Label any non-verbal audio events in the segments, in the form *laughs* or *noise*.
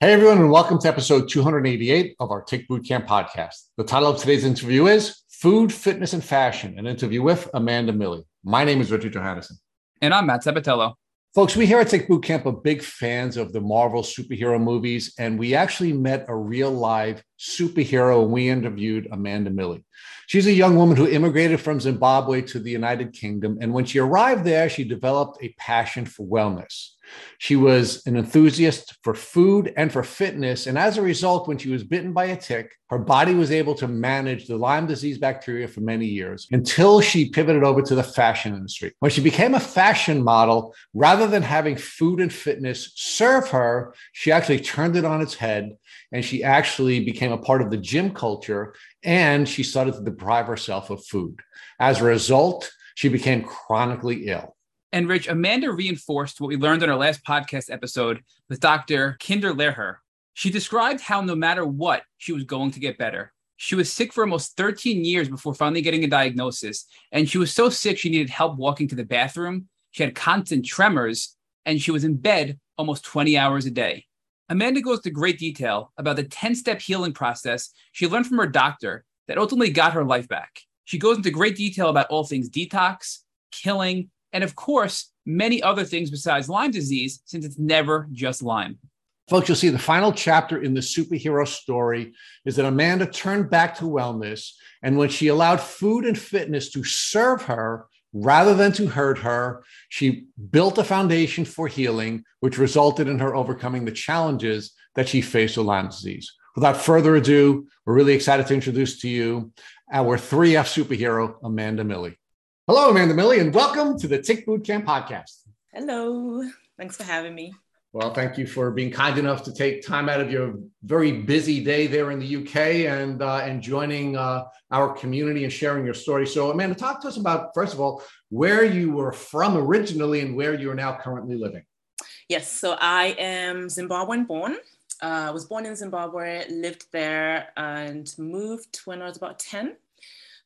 Hey, everyone, and welcome to episode 288 of our Tick Bootcamp podcast. The title of today's interview is Food, Fitness, and Fashion, an interview with Amanda Milley. My name is Richard Johannesson. And I'm Matt Sabatello. Folks, we here at Tick Bootcamp are big fans of the Marvel superhero movies, and we actually met a real live superhero when we interviewed Amanda Milley. She's a young woman who immigrated from Zimbabwe to the United Kingdom, and when she arrived there, she developed a passion for wellness. She was an enthusiast for food and for fitness. And as a result, when she was bitten by a tick, her body was able to manage the Lyme disease bacteria for many years until she pivoted over to the fashion industry. When she became a fashion model, rather than having food and fitness serve her, she actually turned it on its head and she actually became a part of the gym culture and she started to deprive herself of food. As a result, she became chronically ill. And Rich, Amanda reinforced what we learned on our last podcast episode with Dr. Kinderlehrer. She described how no matter what, she was going to get better. She was sick for almost 13 years before finally getting a diagnosis. And she was so sick, she needed help walking to the bathroom. She had constant tremors, and she was in bed almost 20 hours a day. Amanda goes to great detail about the 10 step healing process she learned from her doctor that ultimately got her life back. She goes into great detail about all things detox, killing, and of course, many other things besides Lyme disease, since it's never just Lyme. Folks, you'll see the final chapter in the superhero story is that Amanda turned back to wellness. And when she allowed food and fitness to serve her rather than to hurt her, she built a foundation for healing, which resulted in her overcoming the challenges that she faced with Lyme disease. Without further ado, we're really excited to introduce to you our 3F superhero, Amanda Milley. Hello, Amanda Millie, and welcome to the Tick Bootcamp podcast. Hello. Thanks for having me. Well, thank you for being kind enough to take time out of your very busy day there in the UK and uh, and joining uh, our community and sharing your story. So, Amanda, talk to us about first of all where you were from originally and where you are now currently living. Yes, so I am Zimbabwean born. Uh, I was born in Zimbabwe, lived there, and moved when I was about ten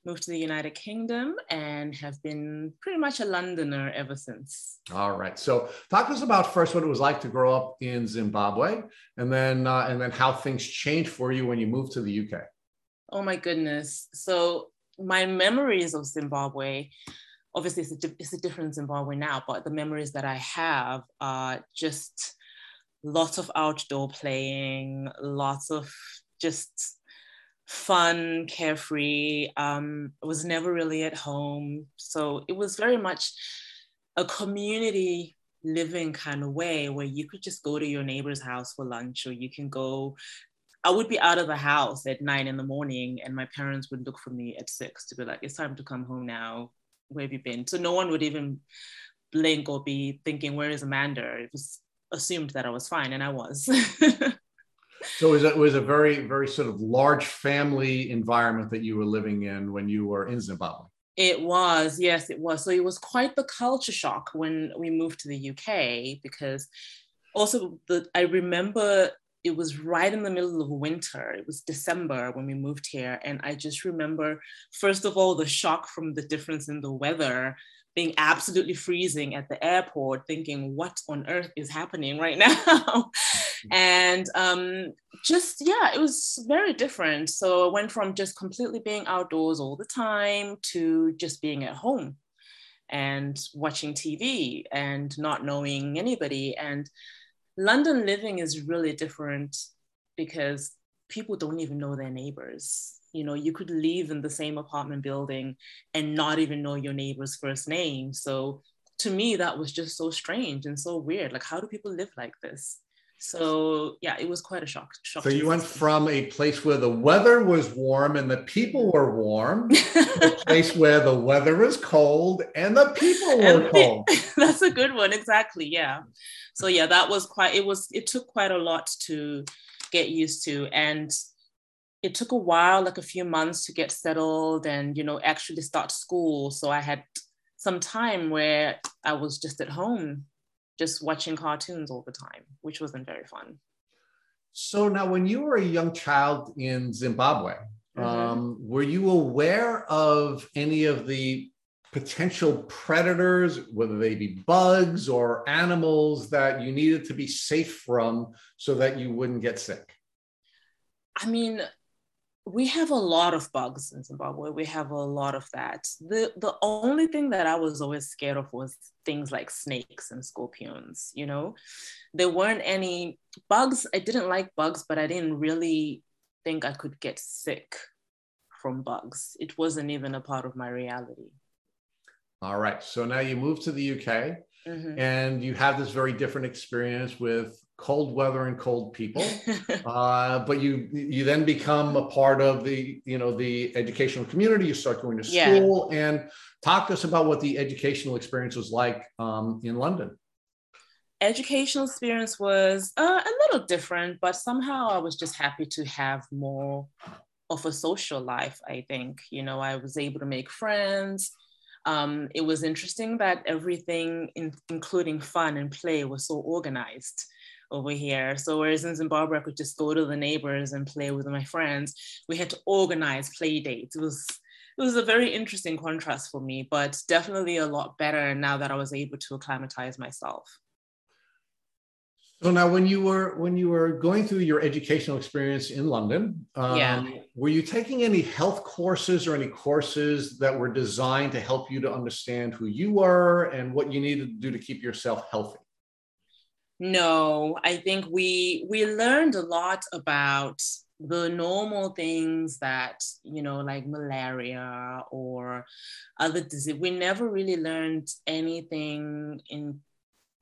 moved to the United Kingdom and have been pretty much a Londoner ever since. All right. So talk to us about first what it was like to grow up in Zimbabwe and then uh, and then how things changed for you when you moved to the UK. Oh my goodness. So my memories of Zimbabwe, obviously it's a, it's a different Zimbabwe now, but the memories that I have are just lots of outdoor playing, lots of just fun, carefree. Um, was never really at home. So it was very much a community living kind of way where you could just go to your neighbor's house for lunch or you can go. I would be out of the house at nine in the morning and my parents would look for me at six to be like, it's time to come home now. Where have you been? So no one would even blink or be thinking, where is Amanda? It was assumed that I was fine and I was. *laughs* So it was, a, it was a very, very sort of large family environment that you were living in when you were in Zimbabwe. It was, yes, it was. So it was quite the culture shock when we moved to the UK because also the I remember it was right in the middle of winter. It was December when we moved here. And I just remember, first of all, the shock from the difference in the weather being absolutely freezing at the airport, thinking, what on earth is happening right *laughs* now? and um, just, yeah, it was very different. So I went from just completely being outdoors all the time to just being at home and watching TV and not knowing anybody. And London living is really different because people don't even know their neighbors you know you could live in the same apartment building and not even know your neighbor's first name. So to me that was just so strange and so weird. Like how do people live like this? So yeah it was quite a shock, shock so you went from a place where the weather was warm and the people were warm *laughs* to a place where the weather was cold and the people were *laughs* cold. that's a good one exactly yeah. So yeah that was quite it was it took quite a lot to get used to. And it took a while, like a few months to get settled and, you know, actually start school. So I had some time where I was just at home, just watching cartoons all the time, which wasn't very fun. So now, when you were a young child in Zimbabwe, mm-hmm. um, were you aware of any of the potential predators, whether they be bugs or animals that you needed to be safe from so that you wouldn't get sick? I mean, we have a lot of bugs in Zimbabwe. We have a lot of that. The the only thing that I was always scared of was things like snakes and scorpions, you know. There weren't any bugs. I didn't like bugs, but I didn't really think I could get sick from bugs. It wasn't even a part of my reality. All right. So now you move to the UK mm-hmm. and you have this very different experience with cold weather and cold people. *laughs* uh, but you you then become a part of the you know the educational community. You start going to school yeah. and talk to us about what the educational experience was like um, in London. Educational experience was uh, a little different, but somehow I was just happy to have more of a social life. I think you know I was able to make friends um, it was interesting that everything, in, including fun and play, was so organized over here. So whereas in Zimbabwe, I could just go to the neighbors and play with my friends, we had to organize play dates. It was it was a very interesting contrast for me, but definitely a lot better now that I was able to acclimatize myself. So now, when you were when you were going through your educational experience in London, um, yeah. were you taking any health courses or any courses that were designed to help you to understand who you were and what you needed to do to keep yourself healthy? No, I think we we learned a lot about the normal things that you know like malaria or other disease. We never really learned anything in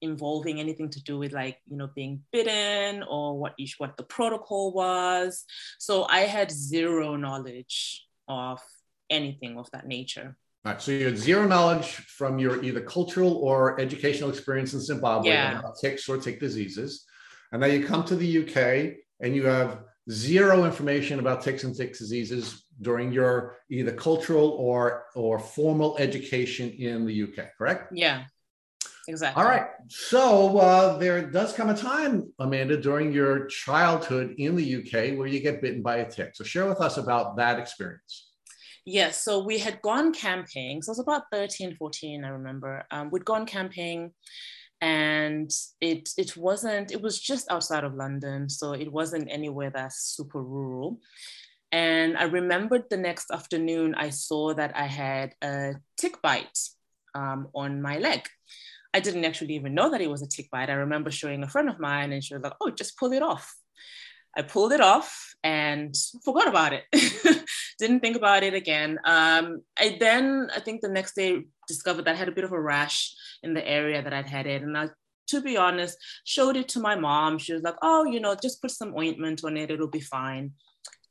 involving anything to do with like you know being bitten or what each what the protocol was. So i had zero knowledge of anything of that nature right so you had zero knowledge from your either cultural or educational experience in zimbabwe yeah. about ticks or tick diseases and now you come to the uk and you have zero information about ticks and tick diseases during your either cultural or or formal education in the uk correct yeah Exactly. All right. So uh, there does come a time, Amanda, during your childhood in the UK where you get bitten by a tick. So share with us about that experience. Yes. So we had gone camping. So I was about 13, 14, I remember. Um, we'd gone camping and it it wasn't it was just outside of london so it wasn't anywhere that's super rural and i remembered the next afternoon i saw that i had a tick bite um, on my leg I didn't actually even know that it was a tick bite. I remember showing a friend of mine and she was like, oh, just pull it off. I pulled it off and forgot about it. *laughs* didn't think about it again. Um, I then, I think the next day, discovered that I had a bit of a rash in the area that I'd had it. And I, to be honest, showed it to my mom. She was like, oh, you know, just put some ointment on it, it'll be fine.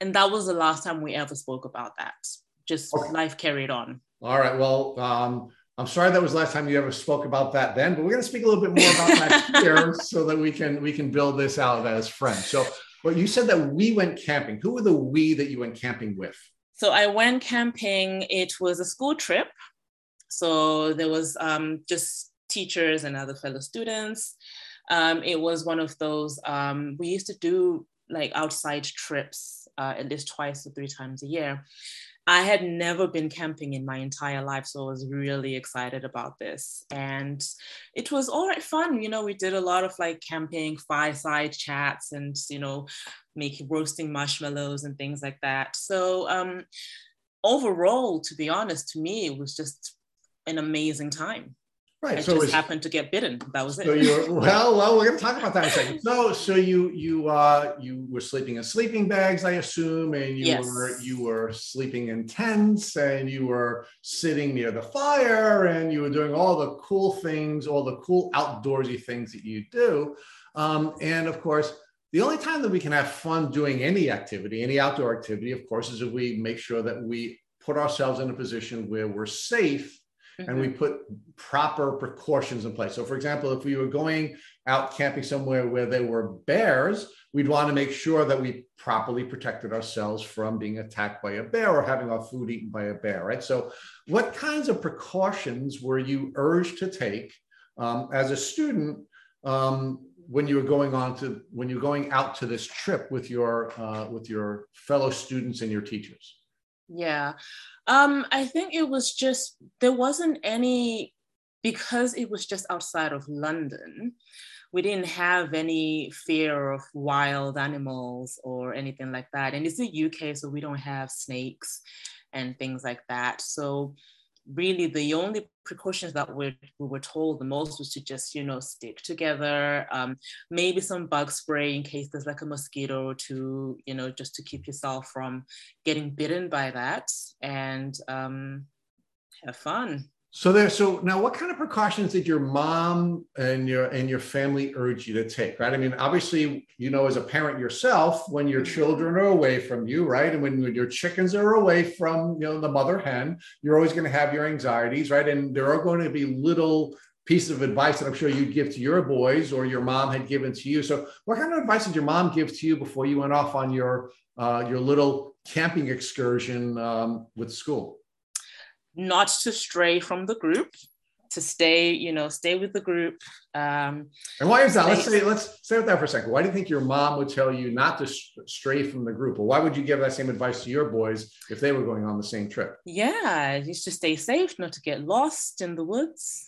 And that was the last time we ever spoke about that. Just okay. life carried on. All right. Well, um, I'm sorry that was the last time you ever spoke about that then, but we're going to speak a little bit more about that *laughs* here so that we can we can build this out as friends. So, well, you said that we went camping. Who were the we that you went camping with? So I went camping. It was a school trip. So there was um, just teachers and other fellow students. Um, it was one of those um, we used to do like outside trips uh, at least twice or three times a year. I had never been camping in my entire life, so I was really excited about this. And it was all right fun. You know, we did a lot of like camping, fireside chats, and, you know, making roasting marshmallows and things like that. So, um, overall, to be honest, to me, it was just an amazing time. Right. I so just happened to get bitten. That was so it. you *laughs* well, well, we're going to talk about that in a second. So, so you you uh you were sleeping in sleeping bags, I assume, and you yes. were you were sleeping in tents, and you were sitting near the fire, and you were doing all the cool things, all the cool outdoorsy things that you do. Um, and of course, the only time that we can have fun doing any activity, any outdoor activity, of course, is if we make sure that we put ourselves in a position where we're safe mm-hmm. and we put proper precautions in place. So, for example, if we were going out camping somewhere where there were bears, we'd want to make sure that we properly protected ourselves from being attacked by a bear or having our food eaten by a bear, right? So, what kinds of precautions were you urged to take um, as a student um, when you were going on to when you're going out to this trip with your uh, with your fellow students and your teachers? Yeah. Um, I think it was just, there wasn't any, because it was just outside of London, we didn't have any fear of wild animals or anything like that. And it's the UK, so we don't have snakes and things like that. So really the only precautions that we, we were told the most was to just you know stick together. Um, maybe some bug spray in case there's like a mosquito to you know just to keep yourself from getting bitten by that. And um, have fun so there, so now, what kind of precautions did your mom and your and your family urge you to take? Right. I mean, obviously, you know, as a parent yourself, when your mm-hmm. children are away from you, right, and when, when your chickens are away from you know the mother hen, you're always going to have your anxieties, right? And there are going to be little pieces of advice that I'm sure you'd give to your boys or your mom had given to you. So, what kind of advice did your mom give to you before you went off on your uh, your little camping excursion um, with school? Not to stray from the group to stay you know stay with the group um and why is that? Let's say let's stay with that for a second. Why do you think your mom would tell you not to stray from the group? Or why would you give that same advice to your boys if they were going on the same trip? Yeah just to stay safe not to get lost in the woods.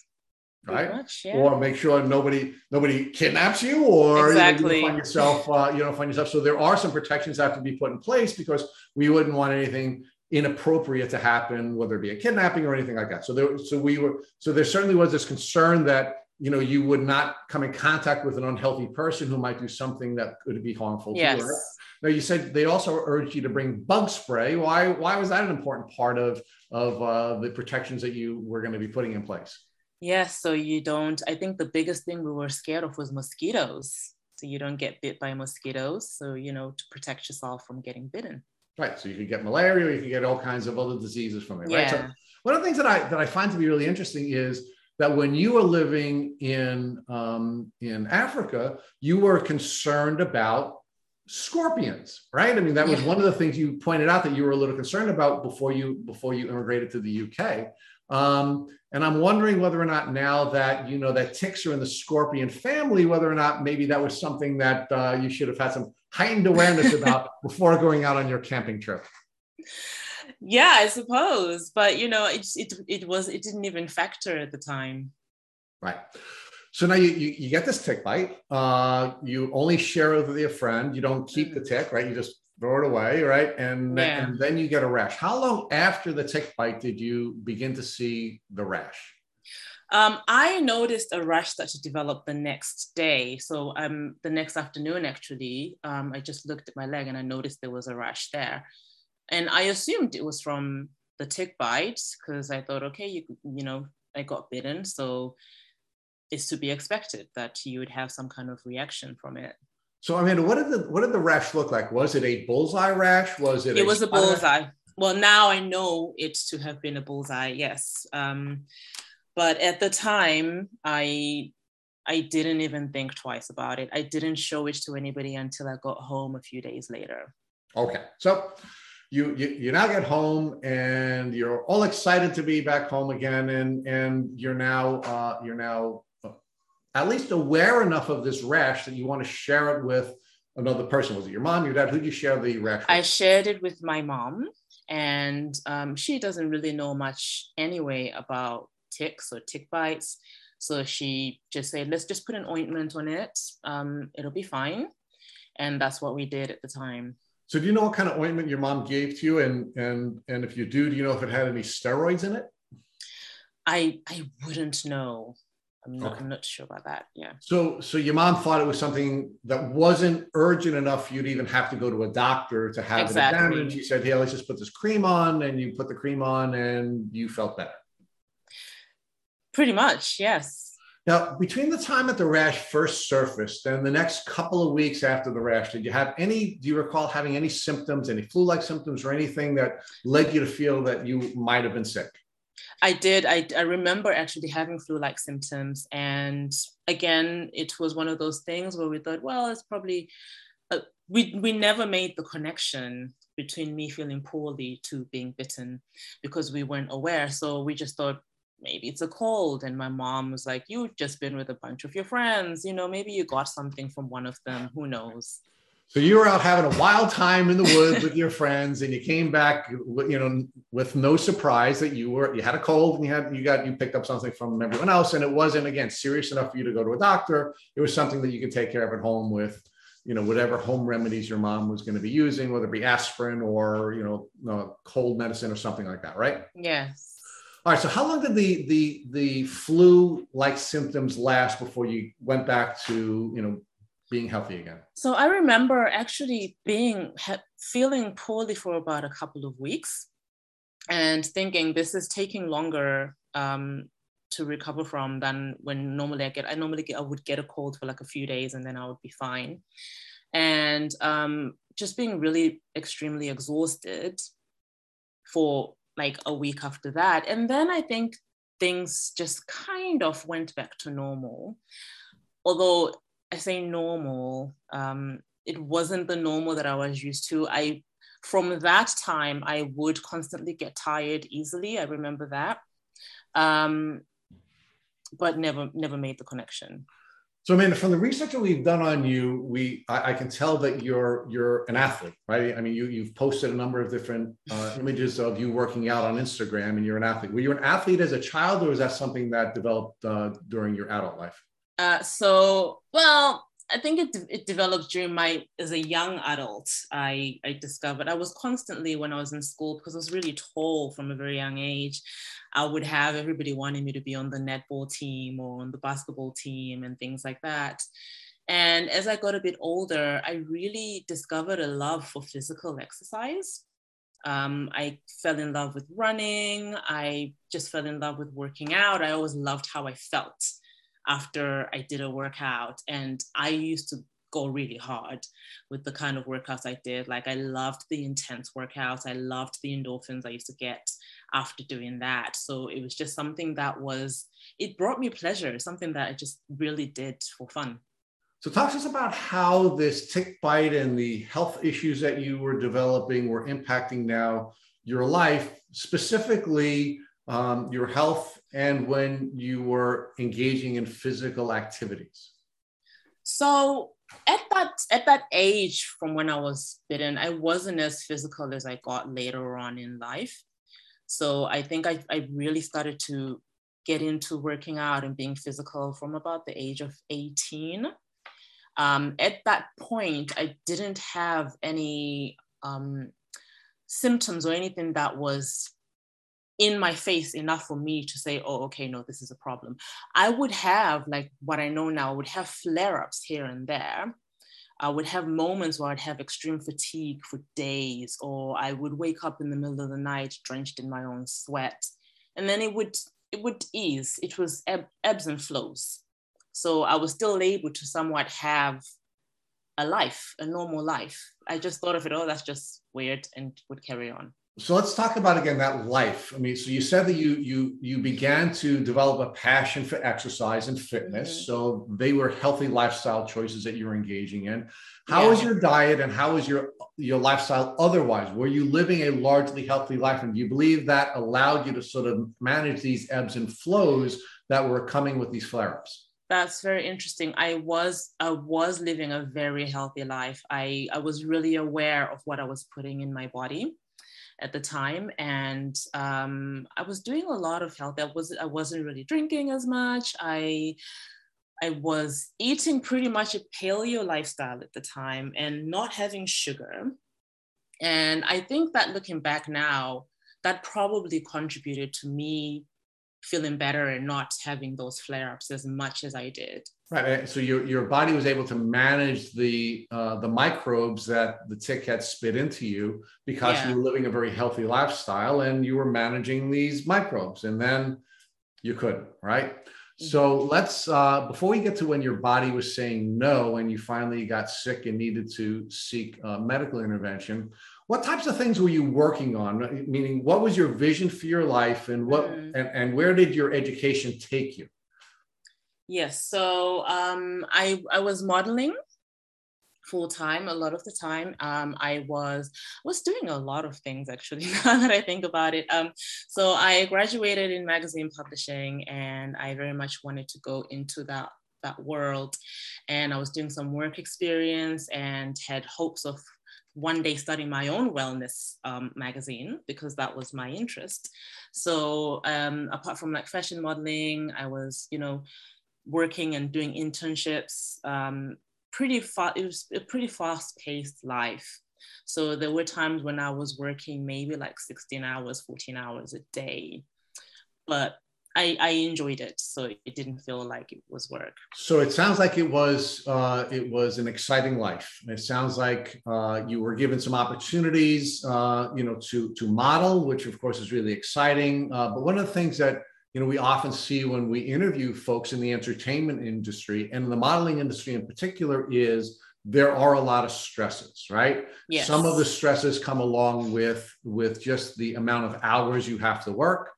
Right. much, yeah. or make sure nobody nobody kidnaps you or exactly. you, know, you find yourself uh, you know find yourself. So there are some protections that have to be put in place because we wouldn't want anything inappropriate to happen, whether it be a kidnapping or anything like that. So there, so we were, so there certainly was this concern that you know you would not come in contact with an unhealthy person who might do something that could be harmful yes. to you. Now you said they also urged you to bring bug spray. Why why was that an important part of of uh, the protections that you were going to be putting in place? Yes, so you don't. I think the biggest thing we were scared of was mosquitoes. So you don't get bit by mosquitoes. So you know to protect yourself from getting bitten. Right. So you could get malaria, you could get all kinds of other diseases from it. Yeah. Right. So one of the things that I that I find to be really interesting is that when you were living in um, in Africa, you were concerned about scorpions, right? I mean, that was yeah. one of the things you pointed out that you were a little concerned about before you before you immigrated to the UK. Um, and I'm wondering whether or not now that you know that ticks are in the scorpion family, whether or not maybe that was something that uh, you should have had some heightened awareness about *laughs* before going out on your camping trip? Yeah, I suppose, but you know, it it it was it didn't even factor at the time. Right. So now you, you, you get this tick bite. Uh, you only share it with your friend. You don't keep the mm. tick, right? You just throw it away, right? And, yeah. and then you get a rash. How long after the tick bite did you begin to see the rash? Um, I noticed a rash that to develop the next day. So um, the next afternoon, actually, um, I just looked at my leg and I noticed there was a rash there. And I assumed it was from the tick bite because I thought, okay, you, you know, I got bitten. So it's to be expected that you would have some kind of reaction from it. So I mean, what did the what did the rash look like? Was it a bullseye rash? Was it? It a was a bullseye. Well, now I know it to have been a bullseye. Yes. Um, but at the time i i didn't even think twice about it. I didn't show it to anybody until i got home a few days later. Okay. So you, you you now get home and you're all excited to be back home again and and you're now uh, you're now uh, at least aware enough of this rash that you want to share it with another person. Was it your mom your dad? Who'd you share the rash with? i shared it with my mom and um, she doesn't really know much anyway about ticks or tick bites. So she just said, let's just put an ointment on it. Um, it'll be fine. And that's what we did at the time. So do you know what kind of ointment your mom gave to you? And and and if you do, do you know if it had any steroids in it? I I wouldn't know. I'm not, okay. I'm not sure about that. Yeah. So, so your mom thought it was something that wasn't urgent enough for you to even have to go to a doctor to have exactly. it examined. She said, "Hey, let's just put this cream on," and you put the cream on, and you felt better. Pretty much, yes. Now, between the time that the rash first surfaced and the next couple of weeks after the rash, did you have any, do you recall having any symptoms, any flu like symptoms, or anything that led you to feel that you might have been sick? I did. I, I remember actually having flu like symptoms. And again, it was one of those things where we thought, well, it's probably, uh, we, we never made the connection between me feeling poorly to being bitten because we weren't aware. So we just thought maybe it's a cold. And my mom was like, You've just been with a bunch of your friends. You know, maybe you got something from one of them. Who knows? So you were out having a wild time in the woods with your friends, and you came back, you know, with no surprise that you were you had a cold and you had you got you picked up something from everyone else, and it wasn't again serious enough for you to go to a doctor. It was something that you could take care of at home with, you know, whatever home remedies your mom was going to be using, whether it be aspirin or you know, uh, cold medicine or something like that, right? Yes. All right. So how long did the the the flu like symptoms last before you went back to you know being healthy again? So I remember actually being feeling poorly for about a couple of weeks, and thinking this is taking longer um, to recover from than when normally I get. I normally get I would get a cold for like a few days and then I would be fine, and um, just being really extremely exhausted for like a week after that, and then I think things just kind of went back to normal although I say normal. Um, it wasn't the normal that I was used to. I from that time I would constantly get tired easily. I remember that, um, but never never made the connection. So, Amanda, from the research that we've done on you, we I, I, can tell that you're you're an athlete, right? I mean, you you've posted a number of different uh, images of you working out on Instagram, and you're an athlete. Were you an athlete as a child, or was that something that developed uh, during your adult life? Uh, so, well, I think it, it developed during my, as a young adult, I, I discovered I was constantly, when I was in school, because I was really tall from a very young age, I would have everybody wanting me to be on the netball team or on the basketball team and things like that. And as I got a bit older, I really discovered a love for physical exercise. Um, I fell in love with running. I just fell in love with working out. I always loved how I felt after I did a workout. And I used to go really hard with the kind of workouts I did. Like I loved the intense workouts. I loved the endorphins I used to get after doing that. So it was just something that was, it brought me pleasure, something that I just really did for fun. So talk to us about how this tick bite and the health issues that you were developing were impacting now your life, specifically um, your health and when you were engaging in physical activities? So at that at that age from when I was bitten, I wasn't as physical as I got later on in life. So I think I, I really started to get into working out and being physical from about the age of 18. Um, at that point, I didn't have any um, symptoms or anything that was in my face enough for me to say, oh, okay, no, this is a problem. I would have, like what I know now, I would have flare ups here and there. I would have moments where I'd have extreme fatigue for days, or I would wake up in the middle of the night drenched in my own sweat. And then it would it would ease. It was eb- ebbs and flows. So I was still able to somewhat have a life, a normal life. I just thought of it, oh, that's just weird, and would carry on so let's talk about again that life. I mean so you said that you you you began to develop a passion for exercise and fitness. Mm-hmm. so they were healthy lifestyle choices that you're engaging in. How yeah. was your diet and how was your your lifestyle otherwise? Were you living a largely healthy life? And do you believe that allowed you to sort of manage these ebbs and flows that were coming with these flare-ups? That's very interesting. I was i was living a very healthy life. I i was really aware of what i was putting in my body at the time, and um, I was doing a lot of health. I was I wasn't really drinking as much. I I was eating pretty much a paleo lifestyle at the time and not having sugar. And I think that looking back now, that probably contributed to me feeling better and not having those flare ups as much as I did. Right. So your, your body was able to manage the uh, the microbes that the tick had spit into you because yeah. you were living a very healthy lifestyle and you were managing these microbes, and then you couldn't. Right. Mm-hmm. So let's uh, before we get to when your body was saying no and you finally got sick and needed to seek uh, medical intervention what types of things were you working on meaning what was your vision for your life and what mm. and, and where did your education take you yes so um, I, I was modeling full time a lot of the time um, i was was doing a lot of things actually *laughs* now that i think about it um, so i graduated in magazine publishing and i very much wanted to go into that that world. And I was doing some work experience and had hopes of one day starting my own wellness um, magazine because that was my interest. So um, apart from like fashion modeling, I was, you know, working and doing internships. Um, pretty fast. It was a pretty fast-paced life. So there were times when I was working maybe like 16 hours, 14 hours a day, but I, I enjoyed it, so it didn't feel like it was work. So it sounds like it was uh, it was an exciting life. It sounds like uh, you were given some opportunities, uh, you know, to to model, which of course is really exciting. Uh, but one of the things that you know we often see when we interview folks in the entertainment industry and the modeling industry in particular is there are a lot of stresses right? Yes. some of the stresses come along with with just the amount of hours you have to work.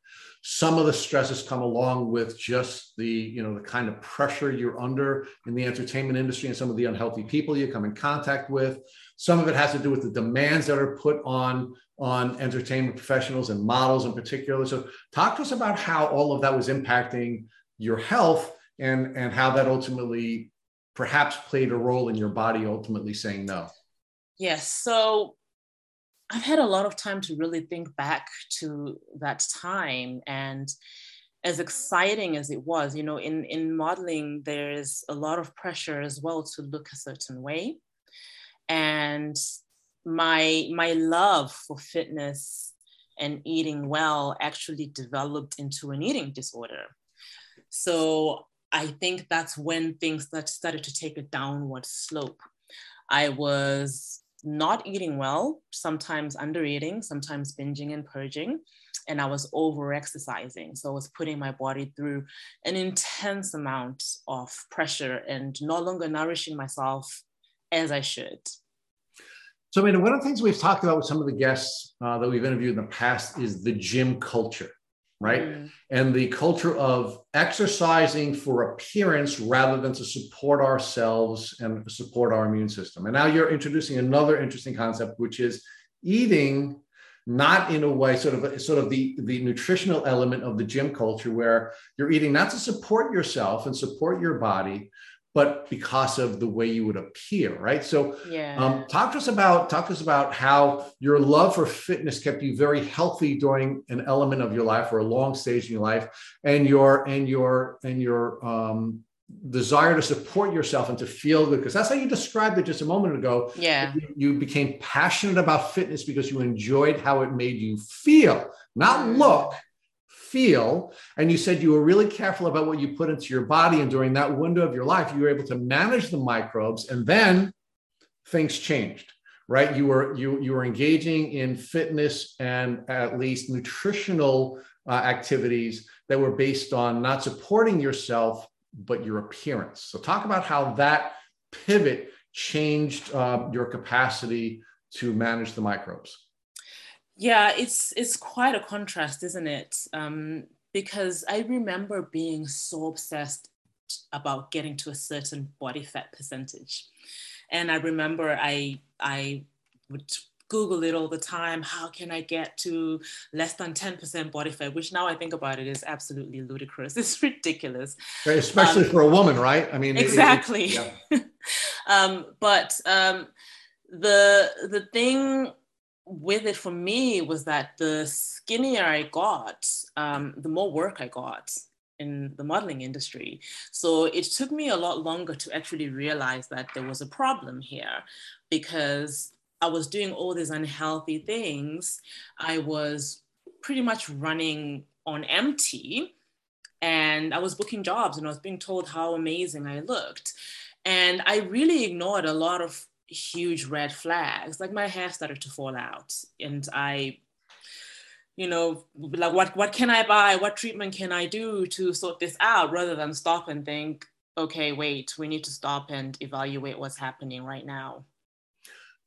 Some of the stresses come along with just the you know the kind of pressure you're under in the entertainment industry and some of the unhealthy people you come in contact with. Some of it has to do with the demands that are put on on entertainment professionals and models in particular. So talk to us about how all of that was impacting your health and and how that ultimately perhaps played a role in your body ultimately saying no. Yes. So I've had a lot of time to really think back to that time and as exciting as it was, you know, in, in modeling, there's a lot of pressure as well to look a certain way. And my my love for fitness and eating well actually developed into an eating disorder. So I think that's when things that started to take a downward slope. I was not eating well, sometimes under eating, sometimes binging and purging. And I was over exercising. So I was putting my body through an intense amount of pressure and no longer nourishing myself as I should. So, I mean, one of the things we've talked about with some of the guests uh, that we've interviewed in the past is the gym culture right? Mm. And the culture of exercising for appearance rather than to support ourselves and support our immune system. And now you're introducing another interesting concept, which is eating not in a way sort of sort of the the nutritional element of the gym culture where you're eating not to support yourself and support your body but because of the way you would appear, right? So, yeah. um, talk to us about talk to us about how your love for fitness kept you very healthy during an element of your life or a long stage in your life, and your and your and your um, desire to support yourself and to feel good because that's how you described it just a moment ago yeah you, became passionate about fitness because you enjoyed how it made you feel not mm. look feel. And you said you were really careful about what you put into your body. And during that window of your life, you were able to manage the microbes. And then things changed, right? You were you you were engaging in fitness and at least nutritional uh, activities that were based on not supporting yourself but your appearance. So talk about how that pivot changed uh, your capacity to manage the microbes. Yeah, it's it's quite a contrast, isn't it? Um, because I remember being so obsessed about getting to a certain body fat percentage, and I remember I I would Google it all the time. How can I get to less than 10% body fat? Which now I think about it is absolutely ludicrous. *laughs* It's ridiculous. Especially um, for a woman, right? I mean, exactly. It, it, yeah. *laughs* um, but um, the the thing with it for me was that the skinnier I got, um, the more work I got in the modeling industry. So it took me a lot longer to actually realize that there was a problem here because I was doing all these unhealthy things. I was pretty much running on empty and I was booking jobs and I was being told how amazing I looked. And I really ignored a lot of huge red flags. Like my hair started to fall out, and I, you know, like what what can I buy? What treatment can I do to sort this out? Rather than stop and think, okay, wait, we need to stop and evaluate what's happening right now.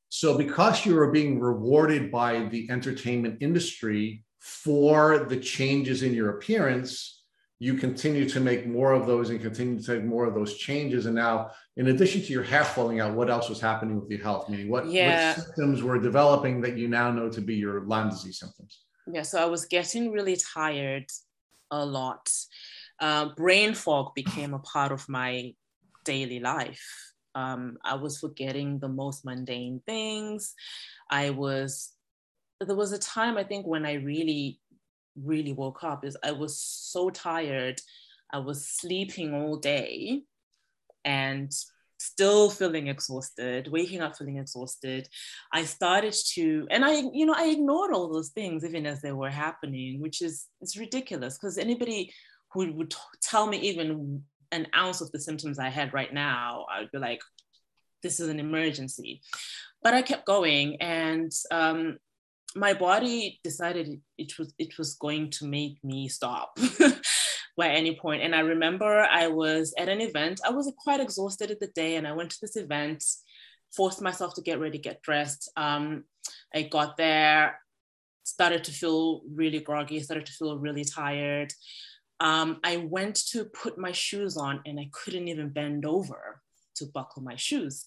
So, because you are being rewarded by the entertainment industry for the changes in your appearance, you continue to make more of those and continue to take more of those changes. And now, in addition to your hair falling out, what else was happening with your health? Meaning, what, yeah. what symptoms were developing that you now know to be your Lyme disease symptoms? Yeah, so I was getting really tired a lot. Uh, brain fog became a part of my daily life. Um, I was forgetting the most mundane things. I was, there was a time I think when I really, really woke up is I was so tired. I was sleeping all day and still feeling exhausted, waking up feeling exhausted. I started to, and I, you know, I ignored all those things even as they were happening, which is it's ridiculous because anybody who would tell me even an ounce of the symptoms I had right now, I'd be like, this is an emergency. But I kept going and um, my body decided it was it was going to make me stop *laughs* by any point. And I remember I was at an event. I was quite exhausted at the day, and I went to this event, forced myself to get ready, get dressed. Um, I got there, started to feel really groggy, started to feel really tired. Um, I went to put my shoes on, and I couldn't even bend over to buckle my shoes.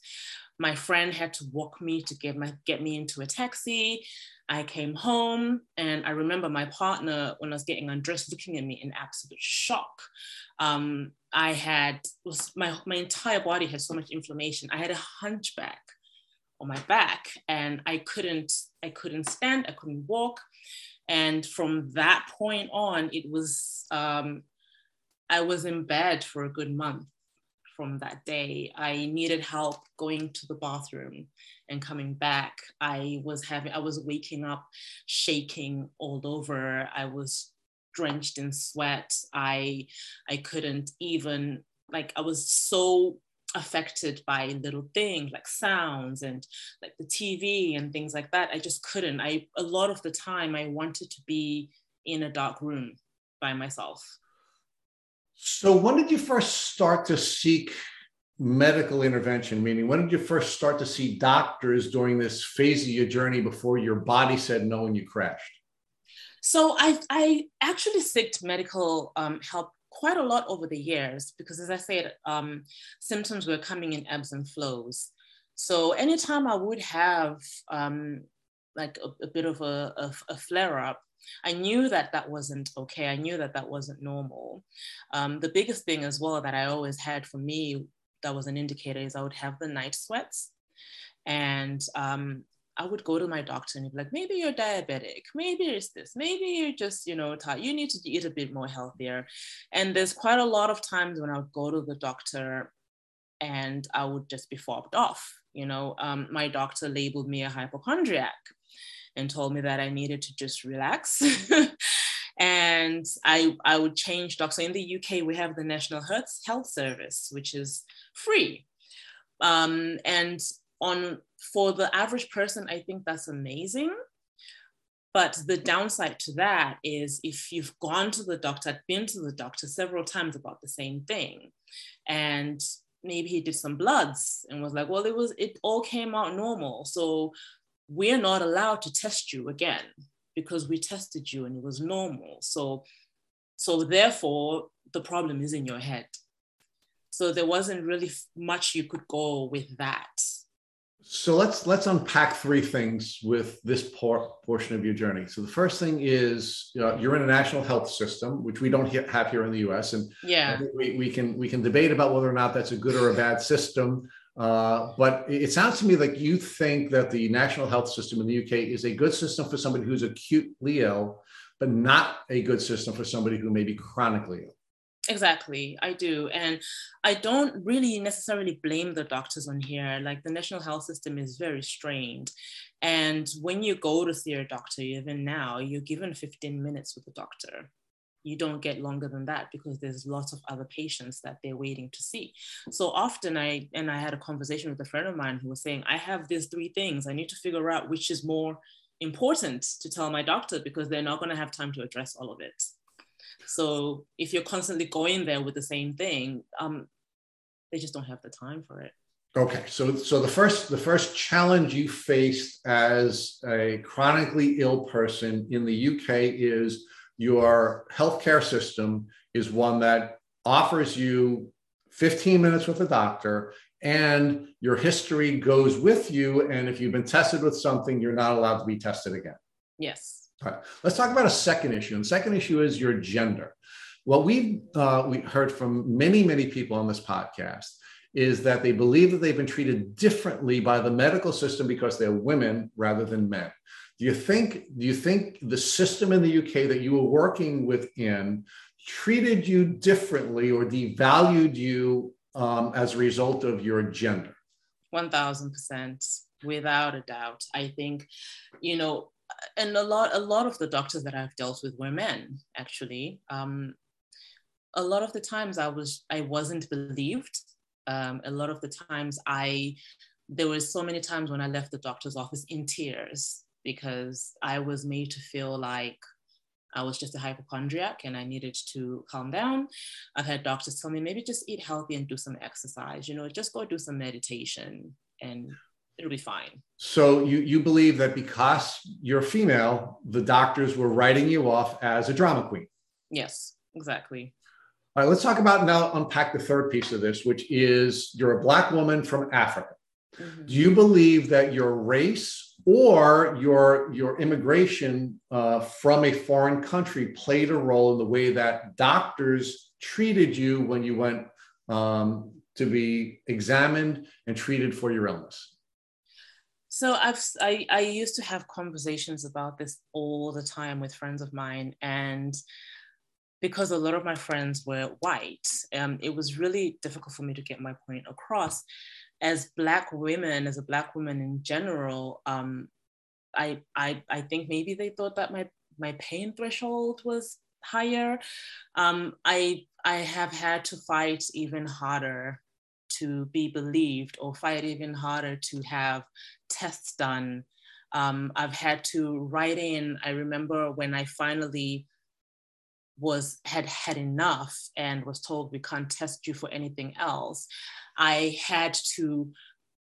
My friend had to walk me to get my get me into a taxi. I came home and I remember my partner, when I was getting undressed, looking at me in absolute shock. Um, I had was my my entire body had so much inflammation. I had a hunchback on my back, and I couldn't I couldn't stand. I couldn't walk. And from that point on, it was um, I was in bed for a good month from that day. I needed help going to the bathroom and coming back. I was having, I was waking up shaking all over. I was drenched in sweat. I, I couldn't even, like, I was so affected by little things like sounds and like the TV and things like that. I just couldn't. I, a lot of the time, I wanted to be in a dark room by myself. So, when did you first start to seek medical intervention? Meaning, when did you first start to see doctors during this phase of your journey before your body said no and you crashed? So, I, I actually sought medical um, help quite a lot over the years because, as I said, um, symptoms were coming in ebbs and flows. So, anytime I would have um, like a, a, bit of a, a, a flare up, I knew that that wasn't okay. I knew that that wasn't normal. Um, the biggest thing as well that I always had for me that was an indicator is I would have the night sweats. And um, I would go to my doctor and be like, maybe you're diabetic, maybe it's this, maybe you're just, you know, tired. you need to eat a bit more healthier. And there's quite a lot of times when I would go to the doctor and I would just be fobbed off. You know, um, my doctor labeled me a hypochondriac and told me that I needed to just relax. *laughs* and I, I would change docs. So in the UK, we have the National Health, Health Service, which is free. Um, and on for the average person, I think that's amazing. But the downside to that is if you've gone to the doctor, been to the doctor several times about the same thing, and maybe he did some bloods and was like, well, it was it all came out normal. So we're not allowed to test you again because we tested you and it was normal. So, so therefore, the problem is in your head. So there wasn't really much you could go with that. So let's let's unpack three things with this por- portion of your journey. So the first thing is uh, you're in a national health system, which we don't have here in the U.S. And yeah, we, we can we can debate about whether or not that's a good or a bad system. Uh, but it sounds to me like you think that the national health system in the UK is a good system for somebody who's acutely ill, but not a good system for somebody who may be chronically ill. Exactly, I do. And I don't really necessarily blame the doctors on here. Like the national health system is very strained. And when you go to see a doctor, even now, you're given 15 minutes with the doctor you don't get longer than that because there's lots of other patients that they're waiting to see. So often I, and I had a conversation with a friend of mine who was saying, I have these three things. I need to figure out which is more important to tell my doctor because they're not going to have time to address all of it. So if you're constantly going there with the same thing, um, they just don't have the time for it. Okay, so so the first the first challenge you faced as a chronically ill person in the UK is your healthcare system is one that offers you 15 minutes with a doctor and your history goes with you. And if you've been tested with something, you're not allowed to be tested again. Yes. All right. Let's talk about a second issue. And the second issue is your gender. What we've uh, we heard from many, many people on this podcast is that they believe that they've been treated differently by the medical system because they're women rather than men. Do you think do you think the system in the UK that you were working within treated you differently or devalued you um, as a result of your gender? One thousand percent, without a doubt. I think, you know, and a lot a lot of the doctors that I've dealt with were men. Actually, um, a lot of the times I was I wasn't believed. Um, a lot of the times I there were so many times when I left the doctor's office in tears because I was made to feel like I was just a hypochondriac and I needed to calm down. I've had doctors tell me maybe just eat healthy and do some exercise, you know, just go do some meditation and it'll be fine. So you you believe that because you're female, the doctors were writing you off as a drama queen. Yes, exactly. All right, let's talk about now unpack the third piece of this, which is you're a black woman from Africa. Mm-hmm. Do you believe that your race or your your immigration uh, from a foreign country played a role in the way that doctors treated you when you went um, to be examined and treated for your illness? So I've I, I used to have conversations about this all the time with friends of mine and because a lot of my friends were white um, it was really difficult for me to get my point across as black women as a black woman in general um, I, I i think maybe they thought that my my pain threshold was higher. Um, i i have had to fight even harder to be believed or fight even harder to have tests done. Um, i've had to write in i remember when i finally was had had enough and was told we can't test you for anything else I had to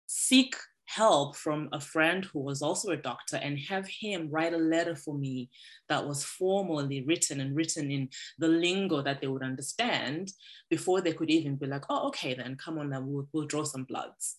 seek help from a friend who was also a doctor and have him write a letter for me that was formally written and written in the lingo that they would understand before they could even be like, oh, okay, then come on, then we'll, we'll draw some bloods.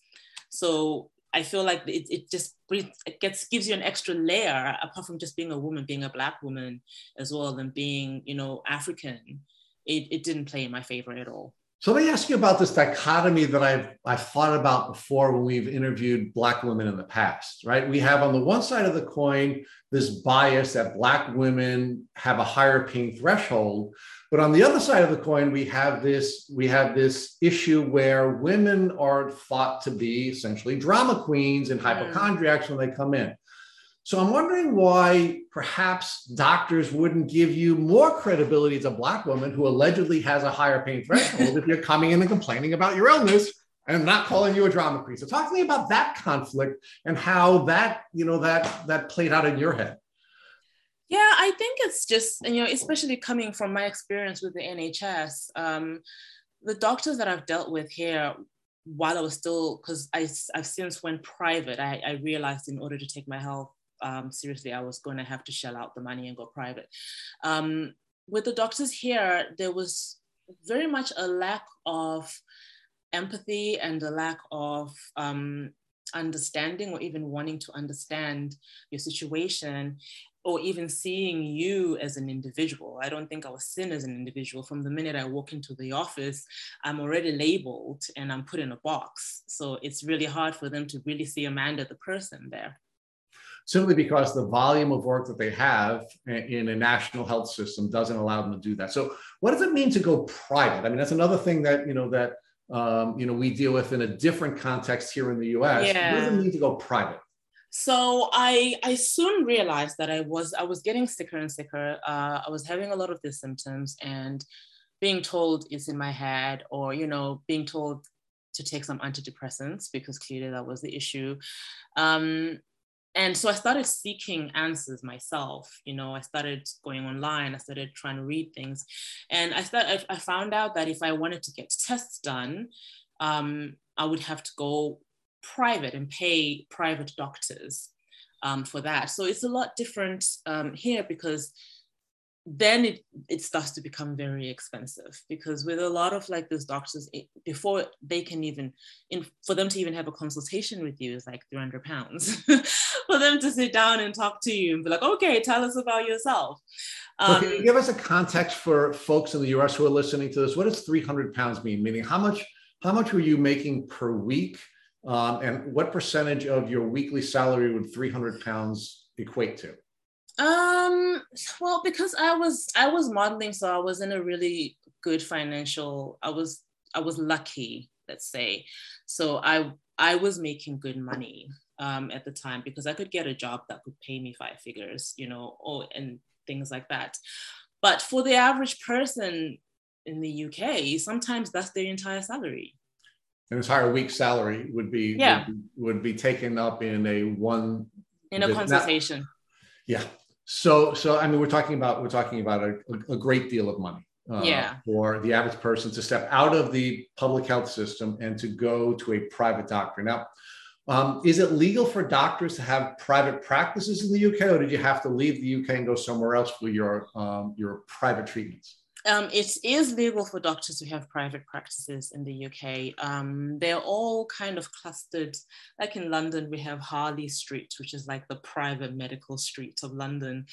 So I feel like it, it just it gets gives you an extra layer apart from just being a woman, being a black woman as well, and being you know African. It, it didn't play in my favor at all. So let me ask you about this dichotomy that I've I've thought about before when we've interviewed black women in the past, right? We have on the one side of the coin this bias that black women have a higher pain threshold, but on the other side of the coin we have this we have this issue where women are thought to be essentially drama queens and hmm. hypochondriacs when they come in. So I'm wondering why perhaps doctors wouldn't give you more credibility as a black woman who allegedly has a higher pain threshold if you're coming in and complaining about your illness and not calling you a drama queen. So talk to me about that conflict and how that, you know, that that played out in your head. Yeah, I think it's just, you know, especially coming from my experience with the NHS, um, the doctors that I've dealt with here while I was still, because I've since went private, I, I realized in order to take my health um, seriously, I was going to have to shell out the money and go private. Um, with the doctors here, there was very much a lack of empathy and a lack of um, understanding or even wanting to understand your situation or even seeing you as an individual. I don't think I was seen as an individual. From the minute I walk into the office, I'm already labeled and I'm put in a box. So it's really hard for them to really see Amanda, the person there simply because the volume of work that they have in a national health system doesn't allow them to do that. So, what does it mean to go private? I mean, that's another thing that you know that um, you know we deal with in a different context here in the U.S. Yeah. What does it mean to go private? So I I soon realized that I was I was getting sicker and sicker. Uh, I was having a lot of these symptoms and being told it's in my head, or you know, being told to take some antidepressants because clearly that was the issue. Um, and so I started seeking answers myself. You know, I started going online. I started trying to read things, and I started. I, found out that if I wanted to get tests done, um, I would have to go private and pay private doctors um, for that. So it's a lot different um, here because then it, it starts to become very expensive because with a lot of like those doctors it, before they can even in for them to even have a consultation with you is like 300 pounds *laughs* for them to sit down and talk to you and be like okay tell us about yourself um, can you give us a context for folks in the us who are listening to this what does 300 pounds mean meaning how much how much were you making per week? Um, and what percentage of your weekly salary would 300 pounds equate to? Um, well, because I was I was modeling, so I was in a really good financial. I was I was lucky, let's say. So I I was making good money um, at the time because I could get a job that could pay me five figures, you know, or and things like that. But for the average person in the UK, sometimes that's their entire salary. An entire week's salary would be yeah. would, would be taken up in a one in a consultation. Yeah. So so I mean we're talking about we're talking about a, a great deal of money. Uh, yeah. for the average person to step out of the public health system and to go to a private doctor. Now, um, is it legal for doctors to have private practices in the UK, or did you have to leave the UK and go somewhere else for your um, your private treatments? Um, it is legal for doctors to have private practices in the UK. Um, they're all kind of clustered. Like in London, we have Harley Street, which is like the private medical street of London,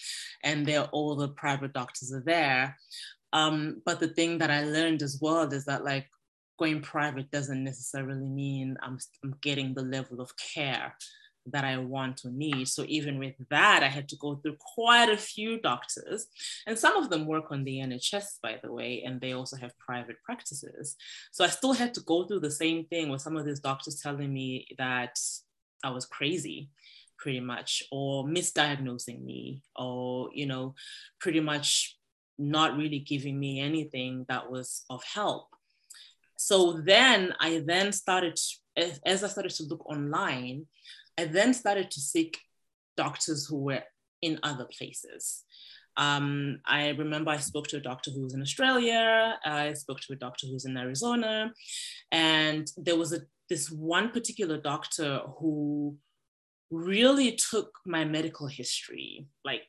and they're all the private doctors are there. Um, but the thing that I learned as well is that like going private doesn't necessarily mean I'm, I'm getting the level of care that I want or need. So even with that, I had to go through quite a few doctors, and some of them work on the NHS, by the way, and they also have private practices. So I still had to go through the same thing with some of these doctors telling me that I was crazy pretty much or misdiagnosing me or you know pretty much not really giving me anything that was of help so then i then started as i started to look online I then started to seek doctors who were in other places. Um, I remember I spoke to a doctor who was in Australia. I spoke to a doctor who was in Arizona, and there was a this one particular doctor who really took my medical history, like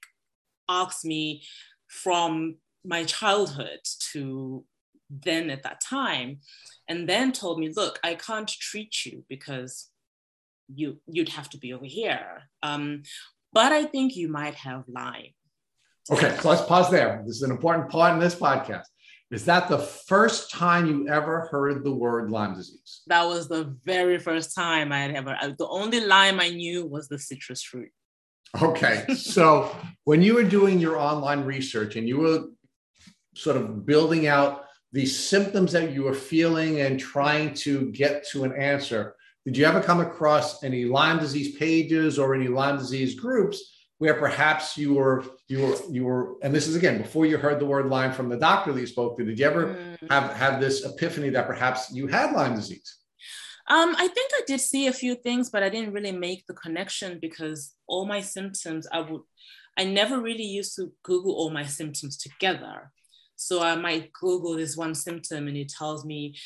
asked me from my childhood to then at that time, and then told me, look, I can't treat you because you you'd have to be over here. Um, but I think you might have Lyme. Okay, so let's pause there. This is an important part in this podcast. Is that the first time you ever heard the word Lyme disease? That was the very first time I had ever. The only lime I knew was the citrus fruit. Okay, *laughs* so when you were doing your online research and you were sort of building out the symptoms that you were feeling and trying to get to an answer, did you ever come across any Lyme disease pages or any Lyme disease groups where perhaps you were you were you were and this is again before you heard the word Lyme from the doctor that you spoke to? Did you ever mm. have have this epiphany that perhaps you had Lyme disease? Um, I think I did see a few things, but I didn't really make the connection because all my symptoms, I would, I never really used to Google all my symptoms together. So I might Google this one symptom and it tells me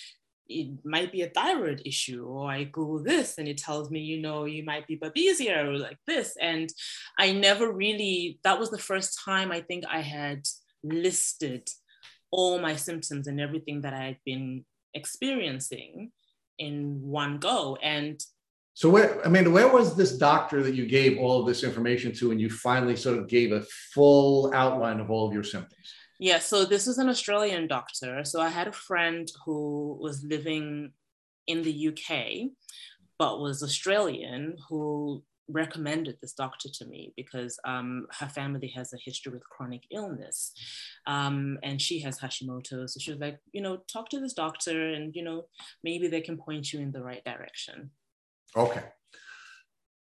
it might be a thyroid issue or i google this and it tells me you know you might be babesia or like this and i never really that was the first time i think i had listed all my symptoms and everything that i had been experiencing in one go and so where, I mean, where was this doctor that you gave all of this information to and you finally sort of gave a full outline of all of your symptoms? Yeah, so this was an Australian doctor. So I had a friend who was living in the UK, but was Australian, who recommended this doctor to me because um, her family has a history with chronic illness um, and she has Hashimoto's. So she was like, you know, talk to this doctor and, you know, maybe they can point you in the right direction. Okay.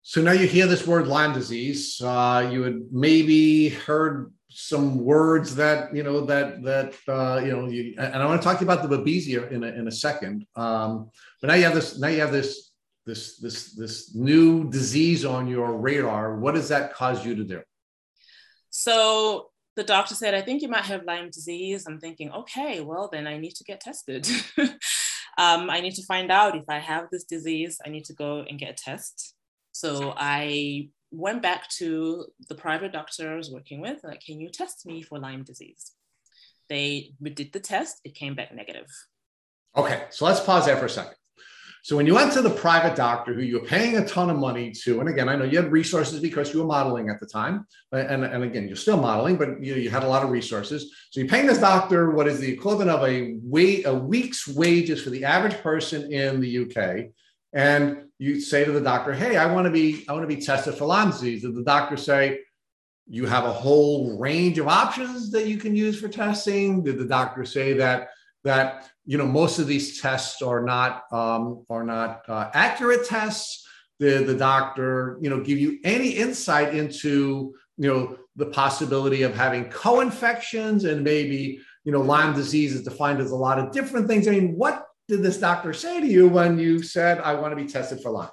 So now you hear this word Lyme disease. Uh, you had maybe heard some words that you know that that uh, you know you, and I want to talk to you about the babesia in a, in a second. Um, but now you have this now you have this this this this new disease on your radar. What does that cause you to do? So the doctor said, I think you might have Lyme disease. I'm thinking, okay, well then I need to get tested. *laughs* um, I need to find out if I have this disease. I need to go and get a test. So I went back to the private doctor I was working with, like, can you test me for Lyme disease? They did the test, it came back negative. Okay, so let's pause there for a second. So when you went to the private doctor who you were paying a ton of money to, and again, I know you had resources because you were modeling at the time, and, and again, you're still modeling, but you, you had a lot of resources. So you're paying this doctor what is the equivalent of a, wait, a week's wages for the average person in the UK. And you say to the doctor, hey, I want to be, I want to be tested for Lyme disease. Did the doctor say, you have a whole range of options that you can use for testing? Did the doctor say that that you know most of these tests are not um, are not uh, accurate tests did the doctor you know give you any insight into you know the possibility of having co-infections and maybe you know lyme disease is defined as a lot of different things i mean what did this doctor say to you when you said i want to be tested for lyme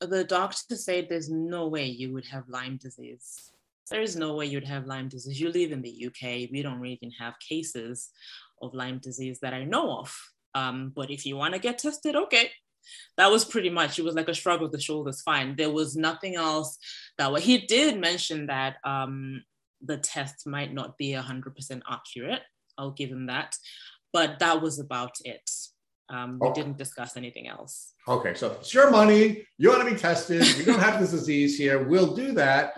the doctor said there's no way you would have lyme disease there is no way you'd have lyme disease you live in the uk we don't even have cases of Lyme disease that I know of. Um, but if you want to get tested, okay. That was pretty much, it was like a shrug of the shoulders, fine. There was nothing else that what he did mention that um, the test might not be 100% accurate. I'll give him that. But that was about it. Um, we didn't discuss anything else. Okay, so it's your money. You want to be tested. You don't have this disease here. We'll do that.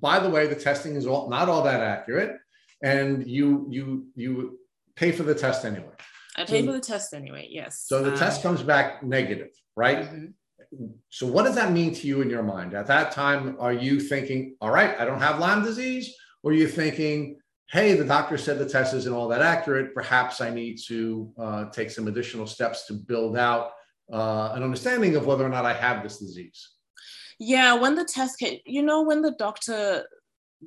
By the way, the testing is all, not all that accurate, and you you you pay for the test anyway. I pay so, for the test anyway, yes. So the um, test comes back negative, right? Mm-hmm. So what does that mean to you in your mind? At that time, are you thinking, all right, I don't have Lyme disease? Or are you thinking, hey, the doctor said the test isn't all that accurate. Perhaps I need to uh, take some additional steps to build out uh, an understanding of whether or not I have this disease. Yeah, when the test came, you know, when the doctor,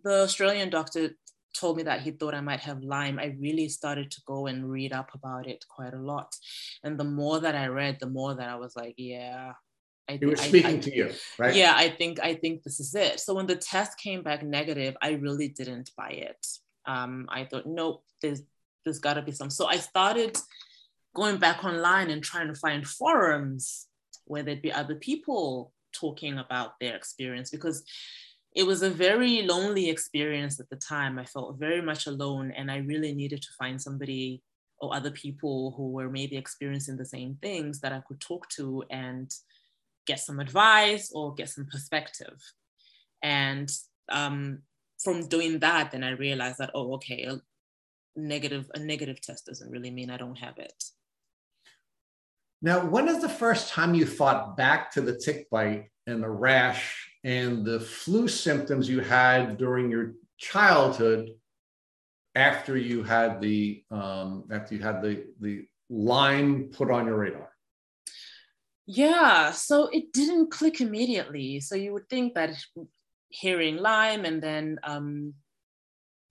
the Australian doctor told me that he thought I might have Lyme, I really started to go and read up about it quite a lot. And the more that I read, the more that I was like, yeah. I he was speaking I, to you, right? Yeah, I think I think this is it. So when the test came back negative, I really didn't buy it. Um, I thought, nope, there's there's got to be some. So I started going back online and trying to find forums where there'd be other people talking about their experience because it was a very lonely experience at the time. I felt very much alone, and I really needed to find somebody or other people who were maybe experiencing the same things that I could talk to and get some advice or get some perspective. And um, from doing that, then I realized that, oh, okay, a negative, a negative test doesn't really mean I don't have it. Now, when is the first time you thought back to the tick bite and the rash and the flu symptoms you had during your childhood after you had the um, after you had the the line put on your radar? Yeah, so it didn't click immediately. So you would think that hearing Lyme and then um,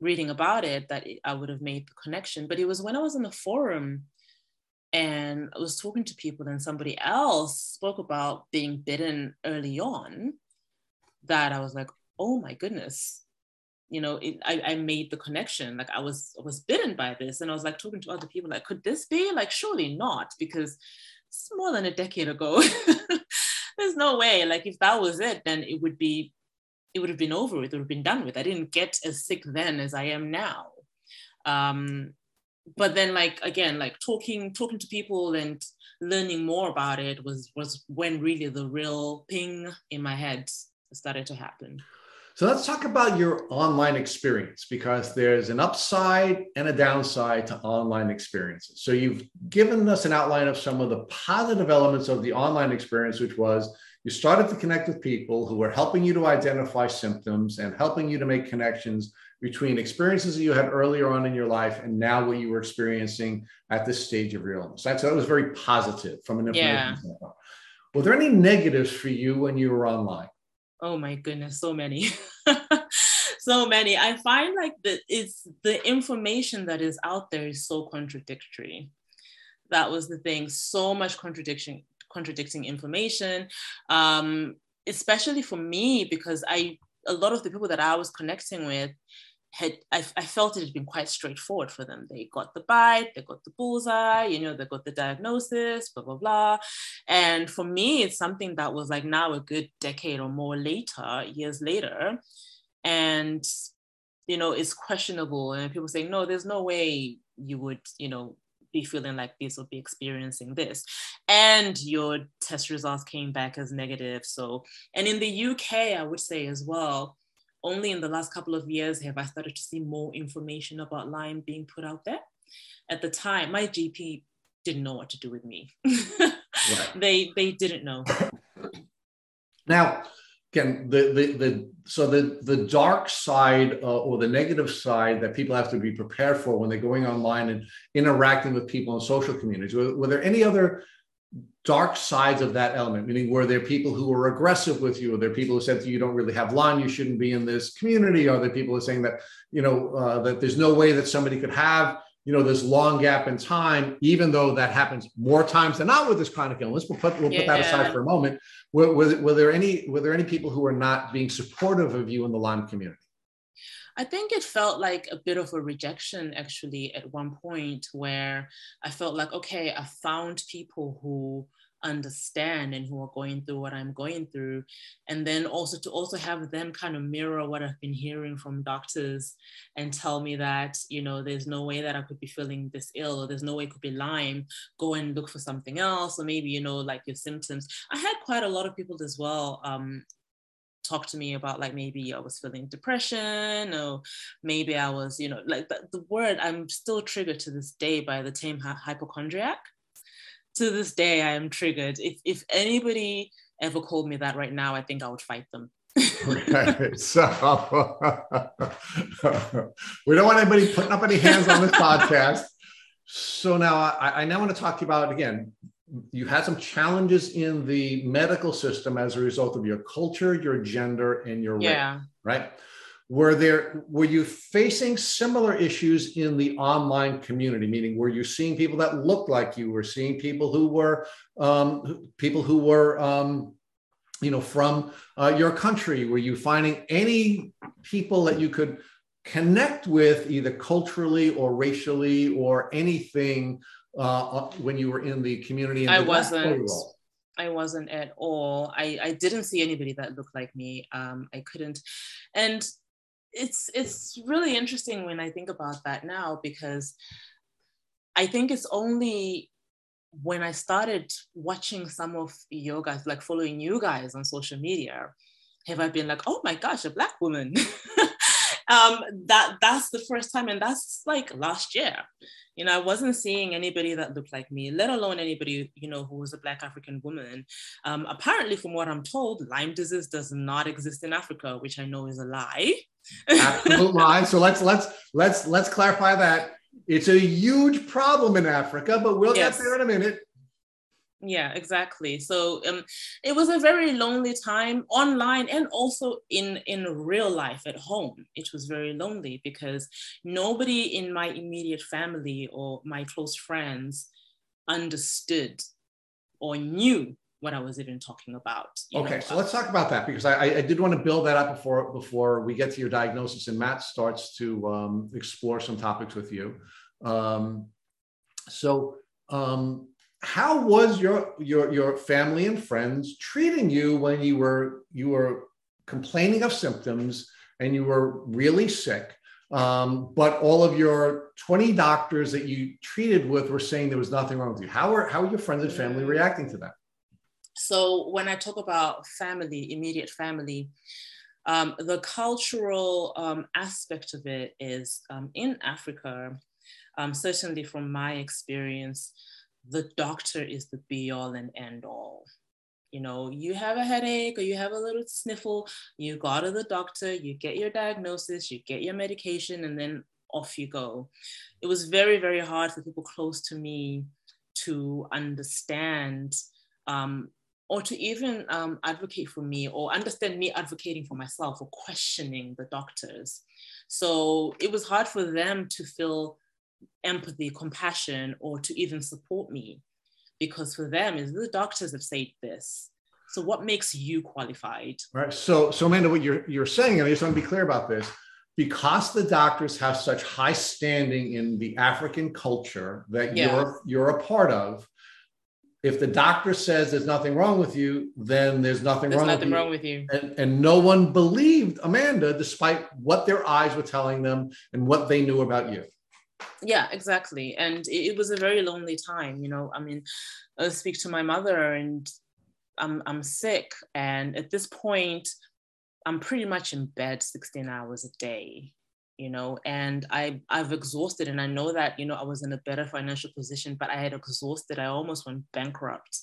reading about it that I would have made the connection. But it was when I was in the forum and I was talking to people, and somebody else spoke about being bitten early on that I was like, oh my goodness, you know, it, I, I made the connection. Like I was I was bitten by this, and I was like talking to other people, like, could this be? Like, surely not, because it's more than a decade ago. *laughs* There's no way. Like if that was it, then it would be, it would have been over with. It would have been done with. I didn't get as sick then as I am now. Um, but then like again like talking talking to people and learning more about it was was when really the real ping in my head started to happen. So let's talk about your online experience because there's an upside and a downside to online experiences. So you've given us an outline of some of the positive elements of the online experience, which was you started to connect with people who were helping you to identify symptoms and helping you to make connections between experiences that you had earlier on in your life and now what you were experiencing at this stage of your illness. That's, that was very positive from an information yeah. standpoint. Were there any negatives for you when you were online? oh my goodness so many *laughs* so many i find like that it's the information that is out there is so contradictory that was the thing so much contradiction contradicting information um, especially for me because i a lot of the people that i was connecting with had I, I, felt it had been quite straightforward for them. They got the bite, they got the bullseye, you know, they got the diagnosis, blah blah blah. And for me, it's something that was like now a good decade or more later, years later, and you know, it's questionable. And people saying, no, there's no way you would, you know, be feeling like this or be experiencing this. And your test results came back as negative. So, and in the UK, I would say as well, only in the last couple of years have I started to see more information about Lyme being put out there. At the time, my GP didn't know what to do with me. *laughs* right. They they didn't know. Now, again, the the the so the the dark side uh, or the negative side that people have to be prepared for when they're going online and interacting with people in social communities. Were, were there any other dark sides of that element? Meaning, were there people who were aggressive with you? Are there people who said to you, "You don't really have Lyme, you shouldn't be in this community"? Are there people who are saying that you know uh, that there's no way that somebody could have you know this long gap in time, even though that happens more times than not with this chronic illness. We'll put we'll yeah. put that aside for a moment. Were, were, were there any were there any people who were not being supportive of you in the Lyme community? I think it felt like a bit of a rejection actually at one point where I felt like, okay, I found people who understand and who are going through what I'm going through. And then also to also have them kind of mirror what I've been hearing from doctors and tell me that, you know, there's no way that I could be feeling this ill or there's no way it could be Lyme, go and look for something else. Or maybe, you know, like your symptoms. I had quite a lot of people as well um, talk to me about like maybe I was feeling depression or maybe I was, you know, like the, the word I'm still triggered to this day by the term hypochondriac to this day, I am triggered. If if anybody ever called me that right now, I think I would fight them. okay, *laughs* so *laughs* we don't want anybody putting up any hands on this podcast. So now I, I now want to talk to you about again. You had some challenges in the medical system as a result of your culture, your gender, and your yeah. race, right? Were there were you facing similar issues in the online community meaning were you seeing people that looked like you were seeing people who were um, people who were um, you know from uh, your country were you finding any people that you could connect with either culturally or racially or anything uh, uh when you were in the community i wasn't I wasn't at all. I, I didn't see anybody that looked like me. Um, I couldn't. And it's it's really interesting when I think about that now because I think it's only when I started watching some of your guys, like following you guys on social media, have I been like, oh my gosh, a black woman. *laughs* um, that that's the first time, and that's like last year. You know, I wasn't seeing anybody that looked like me, let alone anybody, you know, who was a Black African woman. Um, apparently, from what I'm told, Lyme disease does not exist in Africa, which I know is a lie. Absolute *laughs* lie. So let's let's let's let's clarify that. It's a huge problem in Africa, but we'll yes. get there in a minute yeah exactly so um, it was a very lonely time online and also in in real life at home it was very lonely because nobody in my immediate family or my close friends understood or knew what I was even talking about. Okay, know? so let's talk about that because I, I did want to build that up before before we get to your diagnosis and Matt starts to um, explore some topics with you. Um, so um, how was your your your family and friends treating you when you were you were complaining of symptoms and you were really sick? Um, but all of your 20 doctors that you treated with were saying there was nothing wrong with you. How are how are your friends and family reacting to that? So when i talk about family immediate family um, the cultural um, aspect of it is um, in africa um, certainly from my experience the doctor is the be all and end all. You know, you have a headache or you have a little sniffle, you go to the doctor, you get your diagnosis, you get your medication, and then off you go. It was very, very hard for people close to me to understand um, or to even um, advocate for me or understand me advocating for myself or questioning the doctors. So it was hard for them to feel empathy, compassion, or to even support me. Because for them, is the doctors have said this. So what makes you qualified? Right. So, so Amanda, what you're you're saying, and I just want to be clear about this, because the doctors have such high standing in the African culture that yeah. you're you're a part of. If the doctor says there's nothing wrong with you, then there's nothing there's wrong. Nothing with wrong with you. And, and no one believed Amanda, despite what their eyes were telling them and what they knew about you. Yeah, exactly. And it, it was a very lonely time. You know, I mean, I speak to my mother, and I'm I'm sick, and at this point, I'm pretty much in bed 16 hours a day you know and i i've exhausted and i know that you know i was in a better financial position but i had exhausted i almost went bankrupt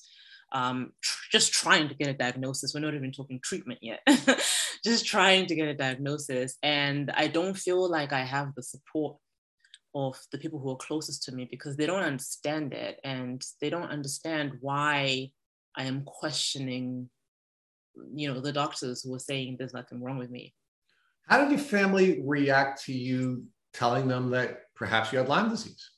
um, tr- just trying to get a diagnosis we're not even talking treatment yet *laughs* just trying to get a diagnosis and i don't feel like i have the support of the people who are closest to me because they don't understand it and they don't understand why i am questioning you know the doctors who are saying there's nothing wrong with me how did your family react to you telling them that perhaps you had lyme disease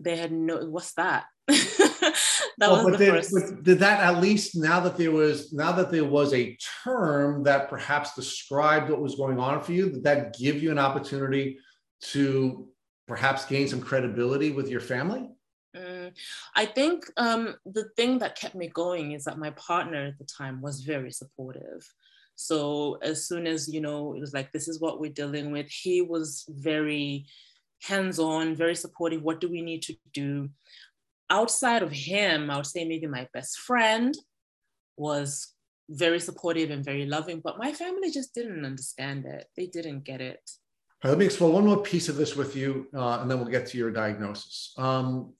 they had no what's that *laughs* that well, was the did, first. did that at least now that there was now that there was a term that perhaps described what was going on for you did that give you an opportunity to perhaps gain some credibility with your family Mm, I think um, the thing that kept me going is that my partner at the time was very supportive. So as soon as you know it was like this is what we're dealing with, he was very hands-on, very supportive. What do we need to do? Outside of him, I would say maybe my best friend was very supportive and very loving, but my family just didn't understand it. They didn't get it. Right, let me explore one more piece of this with you, uh, and then we'll get to your diagnosis. Um,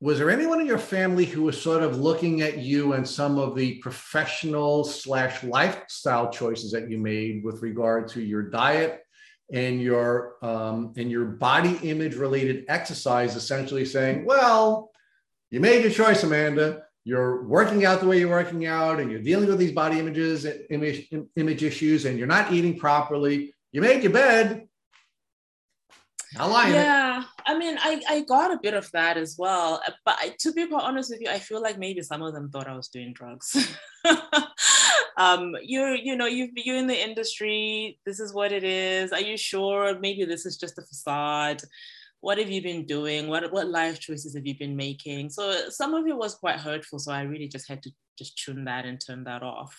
was there anyone in your family who was sort of looking at you and some of the professional slash lifestyle choices that you made with regard to your diet and your um, and your body image related exercise essentially saying well you made your choice amanda. You're working out the way you're working out and you're dealing with these body images image, image issues and you're not eating properly. You made your bed not lying. Yeah, I mean, I, I got a bit of that as well. But I, to be quite honest with you, I feel like maybe some of them thought I was doing drugs. *laughs* um, you're, you know, you you're in the industry. This is what it is. Are you sure? Maybe this is just a facade. What have you been doing? What what life choices have you been making? So some of it was quite hurtful. So I really just had to just tune that and turn that off.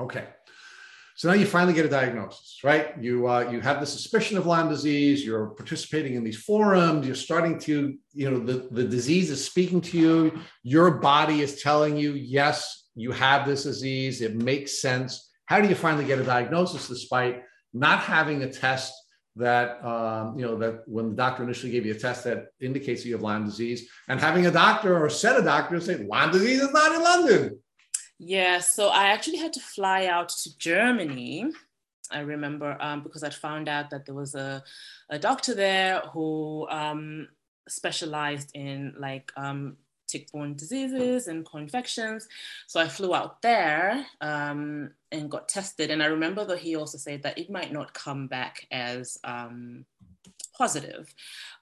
Okay. So now you finally get a diagnosis, right? You uh, you have the suspicion of Lyme disease. You're participating in these forums. You're starting to, you know, the, the disease is speaking to you. Your body is telling you, yes, you have this disease. It makes sense. How do you finally get a diagnosis despite not having a test that um, you know that when the doctor initially gave you a test that indicates that you have Lyme disease, and having a doctor or a set of doctors say Lyme disease is not in London? Yeah, so I actually had to fly out to Germany. I remember um, because I'd found out that there was a, a doctor there who um, specialized in like um, tick-borne diseases and co-infections. So I flew out there um, and got tested. And I remember that he also said that it might not come back as um, positive,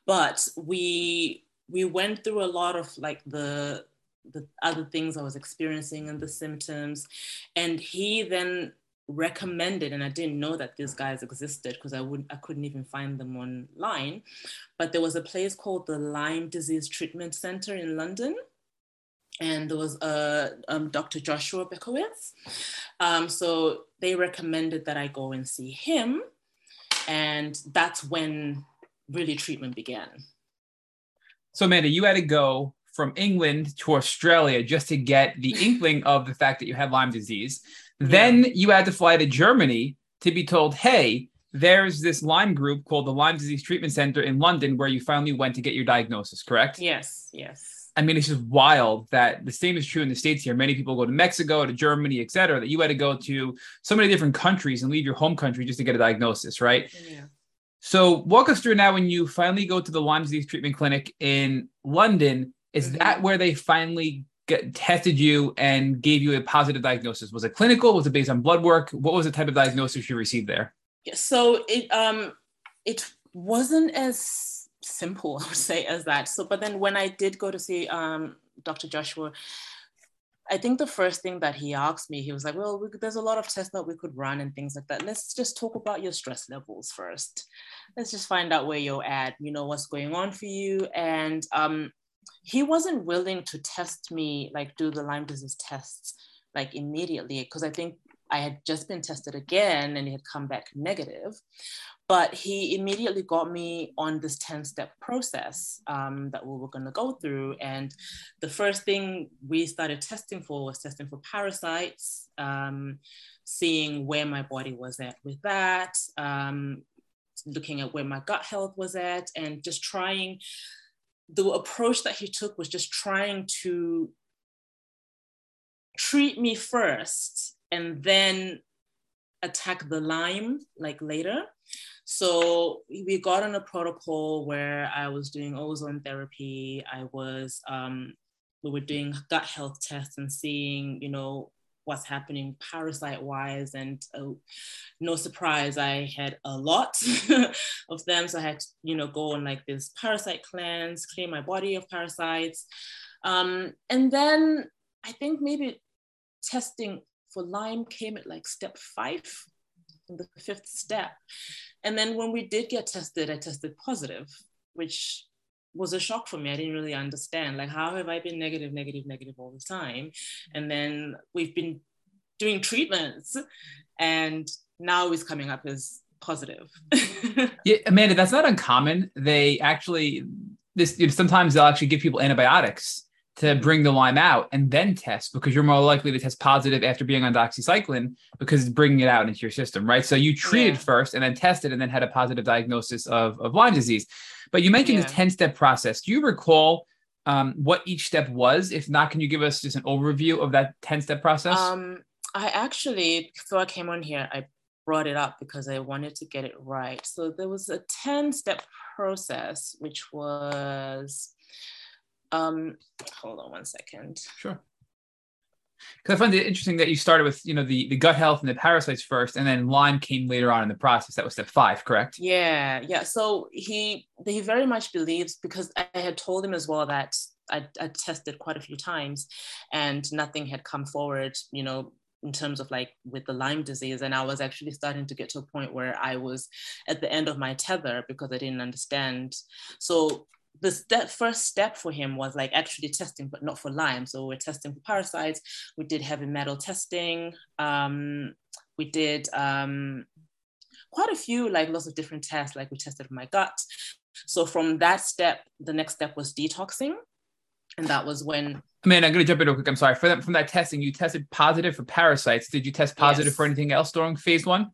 but we we went through a lot of like the the other things I was experiencing and the symptoms. And he then recommended, and I didn't know that these guys existed because I wouldn't I couldn't even find them online. But there was a place called the Lyme Disease Treatment Center in London. And there was a um, Dr. Joshua Bekowitz. Um, so they recommended that I go and see him. And that's when really treatment began. So Amanda, you had to go from England to Australia just to get the *laughs* inkling of the fact that you had Lyme disease. Yeah. Then you had to fly to Germany to be told, hey, there's this Lyme group called the Lyme Disease Treatment Center in London where you finally went to get your diagnosis, correct? Yes, yes. I mean, it's just wild that the same is true in the States here. Many people go to Mexico, to Germany, et cetera, that you had to go to so many different countries and leave your home country just to get a diagnosis, right? Yeah. So walk us through now when you finally go to the Lyme disease treatment clinic in London is mm-hmm. that where they finally get, tested you and gave you a positive diagnosis? Was it clinical? Was it based on blood work? What was the type of diagnosis you received there? So it um it wasn't as simple, *laughs* I would say, as that. So, but then when I did go to see um, Dr. Joshua, I think the first thing that he asked me, he was like, "Well, we, there's a lot of tests that we could run and things like that. Let's just talk about your stress levels first. Let's just find out where you're at. You know what's going on for you." And um, he wasn't willing to test me, like do the Lyme disease tests like immediately, because I think I had just been tested again and it had come back negative. But he immediately got me on this 10 step process um, that we were going to go through. And the first thing we started testing for was testing for parasites, um, seeing where my body was at with that, um, looking at where my gut health was at, and just trying. The approach that he took was just trying to treat me first and then attack the Lyme like later. So we got on a protocol where I was doing ozone therapy. I was, um, we were doing gut health tests and seeing, you know, what's happening parasite wise. And uh, no surprise, I had a lot *laughs* of them. So I had to, you know, go on like this parasite cleanse, clear my body of parasites. Um, and then I think maybe testing for Lyme came at like step five, the fifth step. And then when we did get tested, I tested positive, which was a shock for me. I didn't really understand. Like, how have I been negative, negative, negative all the time? And then we've been doing treatments, and now it's coming up as positive. *laughs* yeah, Amanda, that's not uncommon. They actually, this you know, sometimes they'll actually give people antibiotics to bring the Lyme out and then test because you're more likely to test positive after being on doxycycline because it's bringing it out into your system, right? So you treated yeah. first and then tested and then had a positive diagnosis of, of Lyme disease. But you mentioned yeah. the 10 step process. Do you recall um, what each step was? If not, can you give us just an overview of that 10 step process? Um, I actually, before I came on here, I brought it up because I wanted to get it right. So there was a 10 step process, which was um, hold on one second. Sure. Because I find it interesting that you started with, you know, the, the gut health and the parasites first, and then Lyme came later on in the process. That was step five, correct? Yeah, yeah. So he he very much believes because I had told him as well that I, I tested quite a few times, and nothing had come forward. You know, in terms of like with the Lyme disease. And I was actually starting to get to a point where I was at the end of my tether because I didn't understand. So the step, first step for him was like actually testing, but not for Lyme. So we're testing for parasites. We did heavy metal testing. Um, we did um, quite a few, like lots of different tests. Like we tested my gut. So from that step, the next step was detoxing, and that was when. Man, I'm gonna jump in real quick. I'm sorry for that. From that testing, you tested positive for parasites. Did you test positive yes. for anything else during phase one?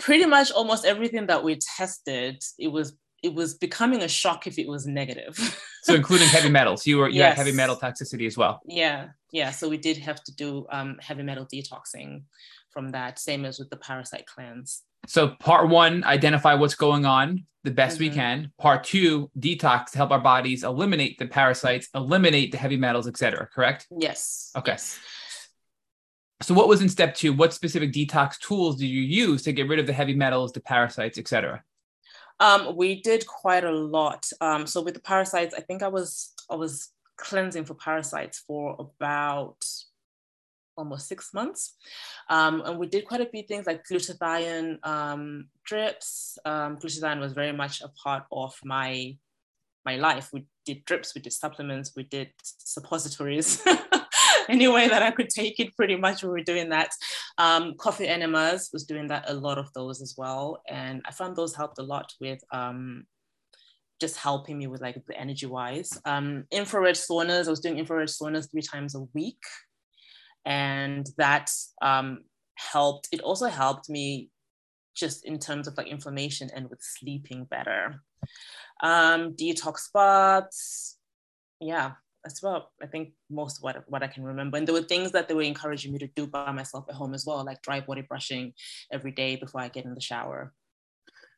Pretty much almost everything that we tested, it was it was becoming a shock if it was negative. *laughs* so including heavy metals, you were you yes. had heavy metal toxicity as well. Yeah, yeah. So we did have to do um, heavy metal detoxing from that, same as with the parasite cleanse. So part one, identify what's going on the best mm-hmm. we can. Part two, detox to help our bodies eliminate the parasites, eliminate the heavy metals, etc. Correct? Yes. Okay. Yes. So what was in step two? What specific detox tools did you use to get rid of the heavy metals, the parasites, etc.? Um, we did quite a lot. Um, so with the parasites, I think I was I was cleansing for parasites for about almost six months. Um, and we did quite a few things like glutathione um, drips. Um, glutathione was very much a part of my my life. We did drips, we did supplements, we did suppositories. *laughs* *laughs* any way that I could take it, pretty much we were doing that. Um, coffee enemas was doing that a lot of those as well, and I found those helped a lot with um, just helping me with like the energy wise. Um, infrared saunas, I was doing infrared saunas three times a week, and that um, helped. It also helped me just in terms of like inflammation and with sleeping better. Um, detox baths, yeah, as well. I think most of what, what I can remember. And there were things that they were encouraging me to do by myself at home as well, like dry body brushing every day before I get in the shower.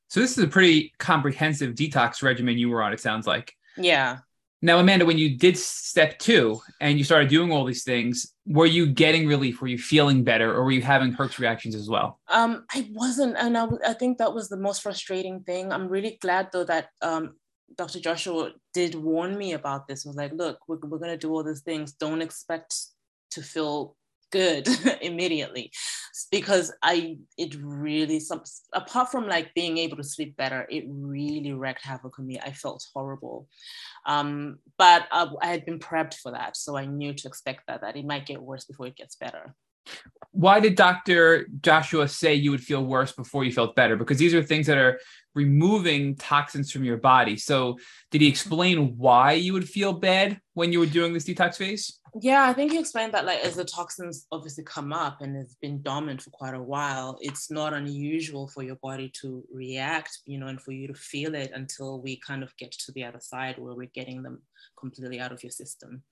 So this is a pretty comprehensive detox regimen you were on, it sounds like. Yeah. Now, Amanda, when you did step two and you started doing all these things, were you getting relief? Were you feeling better, or were you having Herx reactions as well? Um, I wasn't, and I, I think that was the most frustrating thing. I'm really glad though that um, Dr. Joshua did warn me about this. Was like, look, we're, we're going to do all these things. Don't expect to feel good *laughs* immediately because i it really some apart from like being able to sleep better it really wreaked havoc on me i felt horrible um, but I, I, had been prepped for that so i knew to expect that that it might get worse before it gets better Why did Dr. Joshua say you would feel worse before you felt better? Because these are things that are removing toxins from your body. So, did he mm-hmm. explain why you would feel bad when you were doing this detox phase? Yeah, I think he explained that like as the toxins obviously come up and it's been dormant for quite a while, it's not unusual for your body to react, you know, and for you to feel it until we kind of get to the other side where we're getting them completely out of your system.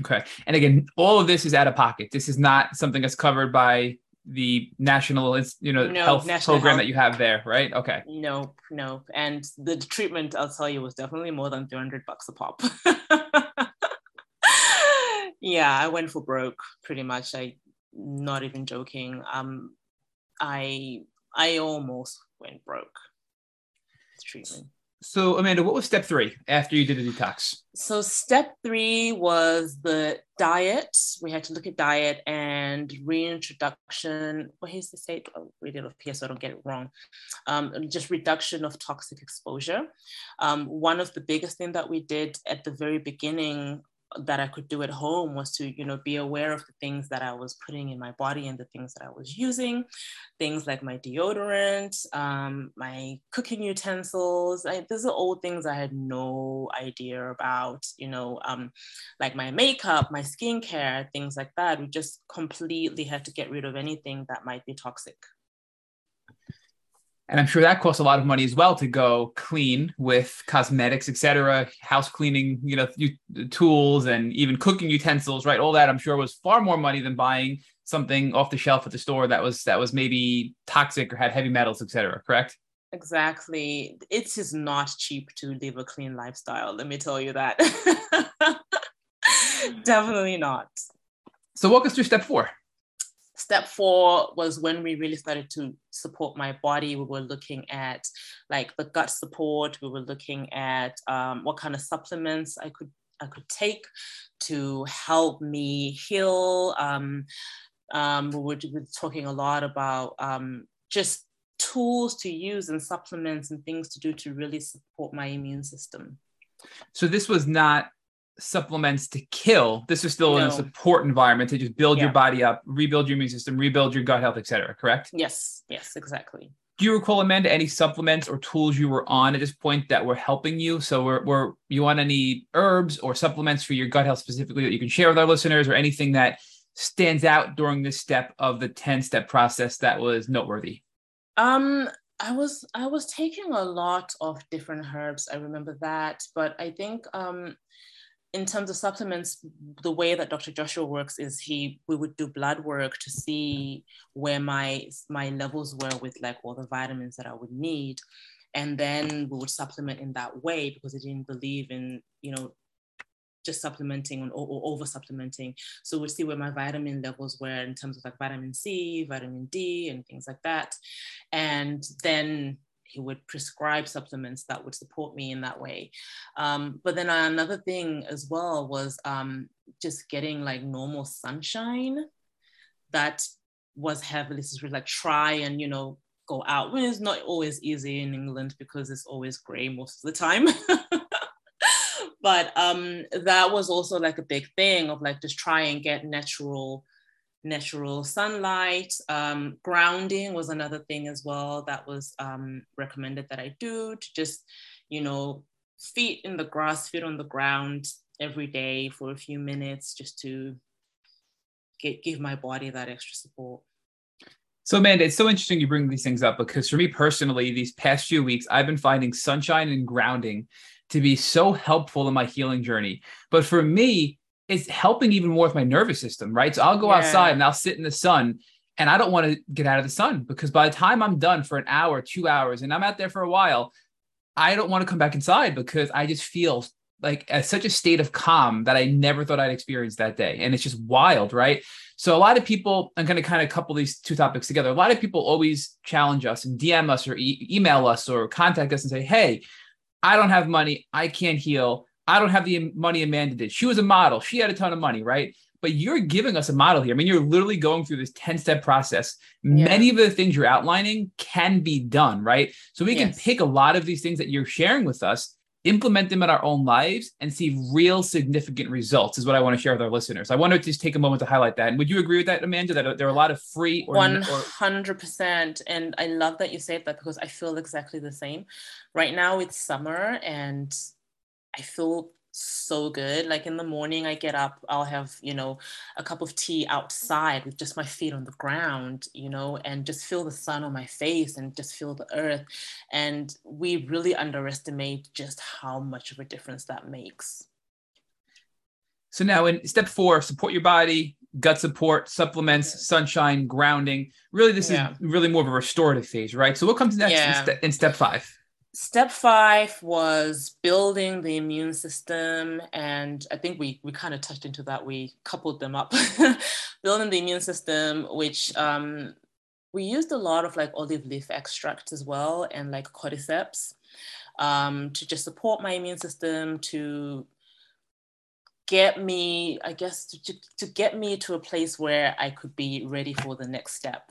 Okay. And again, all of this is out of pocket. This is not something that's covered by the national you know no, health program health. that you have there right? Okay. No no and the treatment i'll tell you was definitely more than 300 bucks a pop. *laughs* Yeah i went for broke pretty much. I not even joking. Um i i almost went broke treatment so, Amanda, what was step three after you did the detox? So, step three was the diet. We had to look at diet and reintroduction. What is the state? I'll read it up here so I don't get it wrong. Um, just reduction of toxic exposure. Um, one of the biggest thing that we did at the very beginning that I could do at home was to, you know, be aware of the things that I was putting in my body and the things that I was using, things like my deodorant, um, my cooking utensils. I, these are all things I had no idea about, you know, um, like my makeup, my skincare, things like that. We just completely had to get rid of anything that might be toxic and i'm sure that costs a lot of money as well to go clean with cosmetics etc house cleaning you know tools and even cooking utensils right? All that i'm sure was far more money than buying something off the shelf at the store that was that was maybe toxic or had heavy metals etc correct? Exactly. It is not cheap to live a clean lifestyle let me tell you that. *laughs* Definitely not. So walk us through step four step four was when we really started to support my body. We were looking at like the gut support. We were looking at um, what kind of supplements I could I could take to help me heal. Um, um, we, were, we, were, talking a lot about um, just tools to use and supplements and things to do to really support my immune system. So this was not supplements to kill. This is still no. in a support environment to just build yeah. your body up, rebuild your immune system, rebuild your gut health, etc. Correct? Yes. Yes. Exactly. Do you recall, Amanda, any supplements or tools you were on at this point that were helping you? So, were, were you on any herbs or supplements for your gut health specifically that you can share with our listeners, or anything that stands out during this step of the ten step process that was noteworthy? Um, I was I was taking a lot of different herbs. I remember that, but I think um, in terms of supplements, the way that Dr. Joshua works is he we would do blood work to see where my my levels were with like all the vitamins that I would need, and then we would supplement in that way because he didn't believe in you know just supplementing or, or over supplementing. So we'd see where my vitamin levels were in terms of like vitamin C, vitamin D, and things like that, and then he would prescribe supplements that would support me in that way. Um, but then another thing as well was um, just getting like normal sunshine that was heavily like try and you know go out when it's not always easy in England because it's always gray most of the time. *laughs* but um, that was also like a big thing of like just try and get natural natural sunlight. Um, grounding was another thing as well that was um, recommended that I do to just, you know, feet in the grass, feet on the ground every day for a few minutes just to get, give my body that extra support. So, Amanda, it's so interesting you bring these things up because for me personally, these past few weeks, I've been finding sunshine and grounding to be so helpful in my healing journey. But for me, it's helping even more with my nervous system, right? So I'll go yeah. outside and I'll sit in the sun and I don't want to get out of the sun because by the time I'm done for an hour, two hours, and I'm out there for a while, I don't want to come back inside because I just feel like at such a state of calm that I never thought I'd experience that day. And it's just wild, right? So a lot of people, I'm going to kind of couple these two topics together. A lot of people always challenge us and DM us or e- email us or contact us and say, Hey, I don't have money. I can't heal. I don't have the money Amanda did. She was a model. She had a ton of money, right? But you're giving us a model here. I mean, you're literally going through this 10 step process. Yeah. Many of the things you're outlining can be done, right? So we yes. can pick a lot of these things that you're sharing with us implement them in our own lives and see real significant results is what I want to share with our listeners. I want to just take a moment to highlight that. And would you agree with that, Amanda, that there are a lot of free or 100%. And I love that you said that because I feel exactly the same. Right now it's summer and I feel so good. Like in the morning, I get up, I'll have, you know, a cup of tea outside with just my feet on the ground, you know, and just feel the sun on my face and just feel the earth. And we really underestimate just how much of a difference that makes. So now in step four, support your body, gut support, supplements, sunshine, grounding. Really, this yeah. is really more of a restorative phase, right? So what comes next yeah. in, ste- in step five? Step five was building the immune system and i think we, we kind of touched into that. We coupled them up. *laughs* Building the immune system which um, we used a lot of like olive leaf extract as well and like cordyceps um, to just support my immune system to get me i guess to, to, to get me to a place where i could be ready for the next step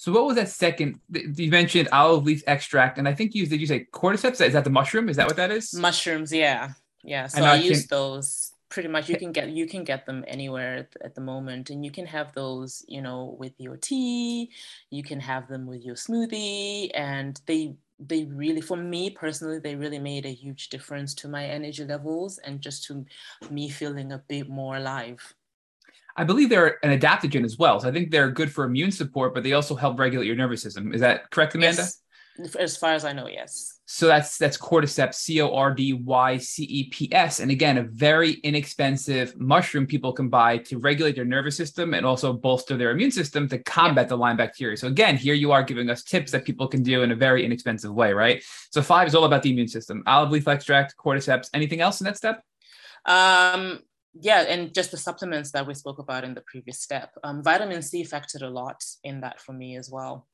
so what was that second? You mentioned olive leaf extract, and I think you did you say cordyceps? Is that the mushroom? Is that what that is? Mushrooms, yeah, yeah. So I, I use those pretty much. You can get you can get them anywhere at, at the moment, and you can have those, you know, with your tea. You can have them with your smoothie, and they they really for me personally they really made a huge difference to my energy levels and just to me feeling a bit more alive I believe they're an adaptogen as well. So I think they're good for immune support, but they also help regulate your nervous system. Is that correct, Amanda? Yes. As far as I know, yes. So that's that's cordyceps, C O R D Y C E P S, and again, a very inexpensive mushroom people can buy to regulate their nervous system and also bolster their immune system to combat the Lyme bacteria. So again, here you are giving us tips that people can do in a very inexpensive way, right? So five is all about the immune system: olive leaf extract, cordyceps. Anything else in that step? Um, yeah, and just the supplements that we spoke about in the previous step. Um, vitamin C factored a lot in that for me as well.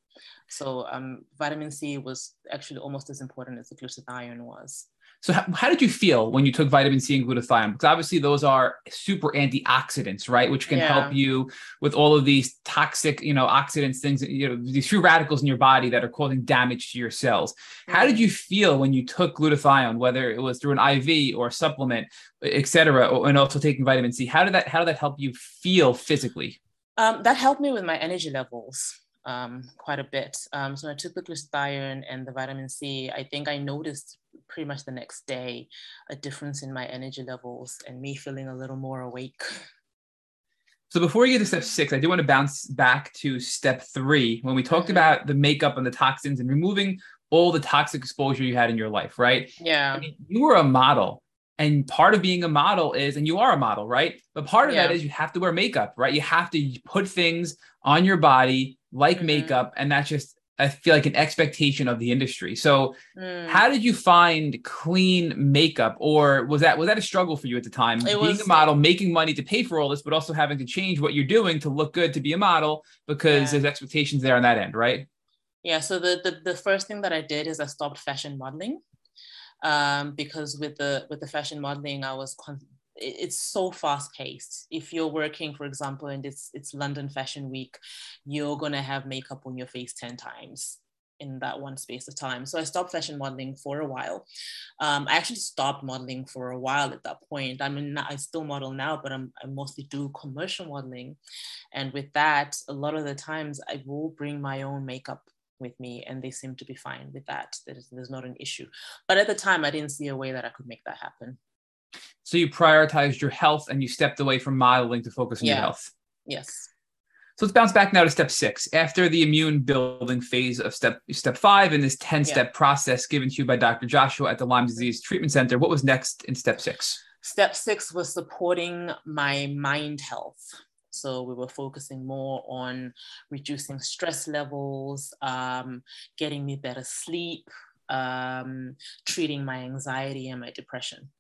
So um, vitamin C was actually almost as important as the glutathione was. So how, how, did you feel when you took vitamin C and glutathione? Because obviously those are super antioxidants, right? Which can yeah. help you with all of these toxic, you know, oxidants, things, you know, these free radicals in your body that are causing damage to your cells. How did you feel when you took glutathione, whether it was through an IV or a supplement, et cetera, and also taking vitamin C? How did that how did that help you feel physically? Um, that helped me with my energy levels um, quite a bit. Um, so I took the glutathione and the vitamin C. I think I noticed pretty much the next day a difference in my energy levels and me feeling a little more awake. So before we get to step six, I do want to bounce back to step three when we talked mm-hmm. about the makeup and the toxins and removing all the toxic exposure you had in your life, right? Yeah. I mean, you were a model. And part of being a model is, and you are a model, right? But part of yeah. that is you have to wear makeup, right? You have to put things on your body like mm-hmm. makeup, and that's just I feel like an expectation of the industry. So, mm. how did you find clean makeup, or was that was that a struggle for you at the time? It Being was, a model, making money to pay for all this, but also having to change what you're doing to look good to be a model because yeah. there's expectations there on that end, right? Yeah. So the, the the first thing that I did is I stopped fashion modeling um, because with the with the fashion modeling, I was con- it's so fast paced. If you're working, for example, and it's it's London Fashion Week, you're gonna have makeup on your face 10 times in that one space of time. So I stopped fashion modeling for a while. Um, I actually stopped modeling for a while at that point. I mean, I still model now, but I'm, I mostly do commercial modeling. And with that, a lot of the times I will bring my own makeup with me and they seem to be fine with that. There's, there's not an issue. But at the time, I didn't see a way that I could make that happen. So you prioritized your health and you stepped away from modeling to focus on yeah. your health. Yes. So let's bounce back now to step six. After the immune building phase of step step five in this 10 step yeah. process given to you by Dr. Joshua at the Lyme Disease Treatment Center, what was next in step six? Step six was supporting my mind health. So we were focusing more on reducing stress levels, um, getting me better sleep, um, treating my anxiety and my depression.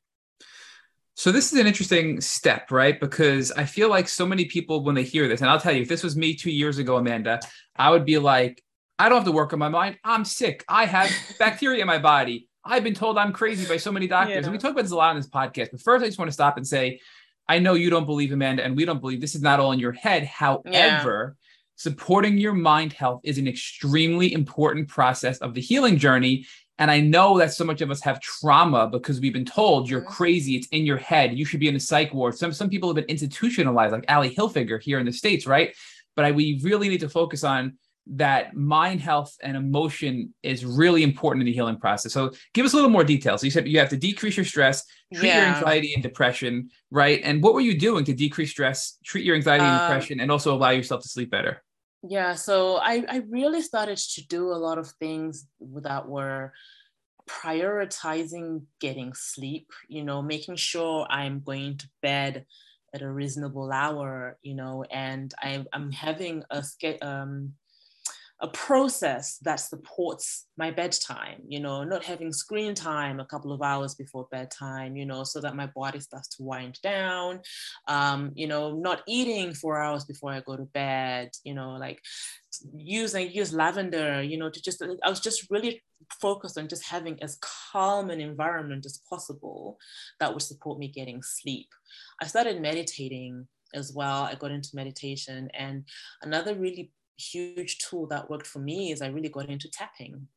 So this is an interesting step, right? Because I feel like so many people when they hear this, and I'll tell you, if this was me two years ago, Amanda, I would be like, I don't have to work on my mind. I'm sick. I have *laughs* bacteria in my body. I've been told I'm crazy by so many doctors. Yeah. And we talk about this a lot on this podcast. But first, I just want to stop and say, I know you don't believe Amanda, and we don't believe this is not all in your head. However, yeah. supporting your mind health is an extremely important process of the healing journey And I know that so much of us have trauma because we've been told you're mm-hmm. crazy, it's in your head, you should be in a psych ward. Some some people have been institutionalized, like Ally Hilfiger here in the States, right? But I, we really need to focus on that mind health and emotion is really important in the healing process. So give us a little more details. So you said you have to decrease your stress, treat yeah. your anxiety and depression, right? And what were you doing to decrease stress, treat your anxiety and um, depression, and also allow yourself to sleep better? Yeah, so I, I really started to do a lot of things that were prioritizing getting sleep, you know, making sure I'm going to bed at a reasonable hour, you know, and I'm, I'm having a um, a process that supports my bedtime, you know, not having screen time a couple of hours before bedtime, you know, so that my body starts to wind down, um, you know, not eating four hours before I go to bed, you know, like using use lavender, you know, to just, I was just really focused on just having as calm an environment as possible that would support me getting sleep. I started meditating as well. I got into meditation and another really huge tool that worked for me is I really got into tapping.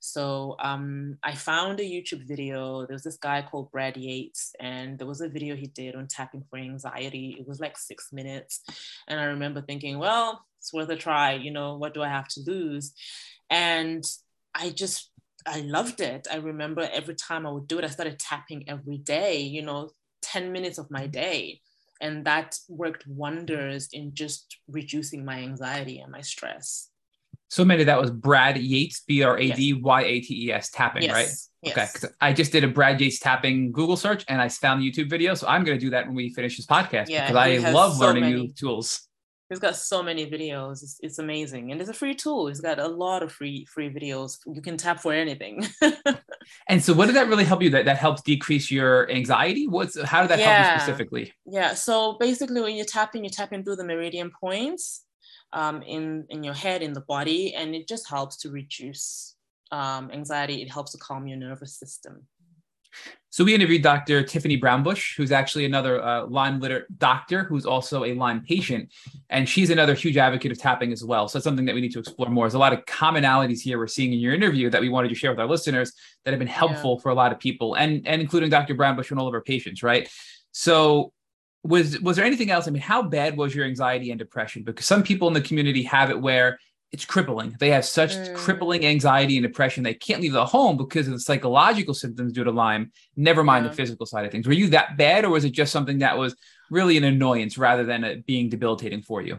So um, I found a YouTube video. There was this guy called Brad Yates, and there was a video he did on tapping for anxiety. It was like six minutes. And I remember thinking, well, it's worth a try. You know, what do I have to lose? And I just, I loved it. I remember every time I would do it, I started tapping every day, you know, 10 minutes of my day. And that worked wonders in just reducing my anxiety and my stress. So many that was Brad Yates, B R A D Y A T E S tapping, yes. right? Yes. Okay. I just did a Brad Yates tapping Google search and I found the YouTube video. So I'm going to do that when we finish this podcast yeah, because I love so learning many. new tools. He's got so many videos. It's, it's, amazing, and it's a free tool. He's got a lot of free free videos. You can tap for anything. *laughs* and so, what did that really help you? That that helps decrease your anxiety. What's how did that yeah. help you specifically? Yeah. So basically, when you're tapping, you're tapping through the meridian points um, in in your head, in the body, and it just helps to reduce um, anxiety. It helps to calm your nervous system. So we interviewed Dr. Tiffany Brownbush, who's actually another uh, Lyme literate doctor who's also a Lyme patient, and she's another huge advocate of tapping as well. So it's something that we need to explore more. There's a lot of commonalities here we're seeing in your interview that we wanted to share with our listeners that have been helpful yeah. for a lot of people, and and including Dr. Brownbush and all of our patients, right? So was was there anything else? I mean, how bad was your anxiety and depression? Because some people in the community have it where it's crippling. They have such mm. crippling anxiety and depression they can't leave the home because of the psychological symptoms due to Lyme. Never mind yeah. the physical side of things. Were you that bad, or was it just something that was really an annoyance rather than it being debilitating for you?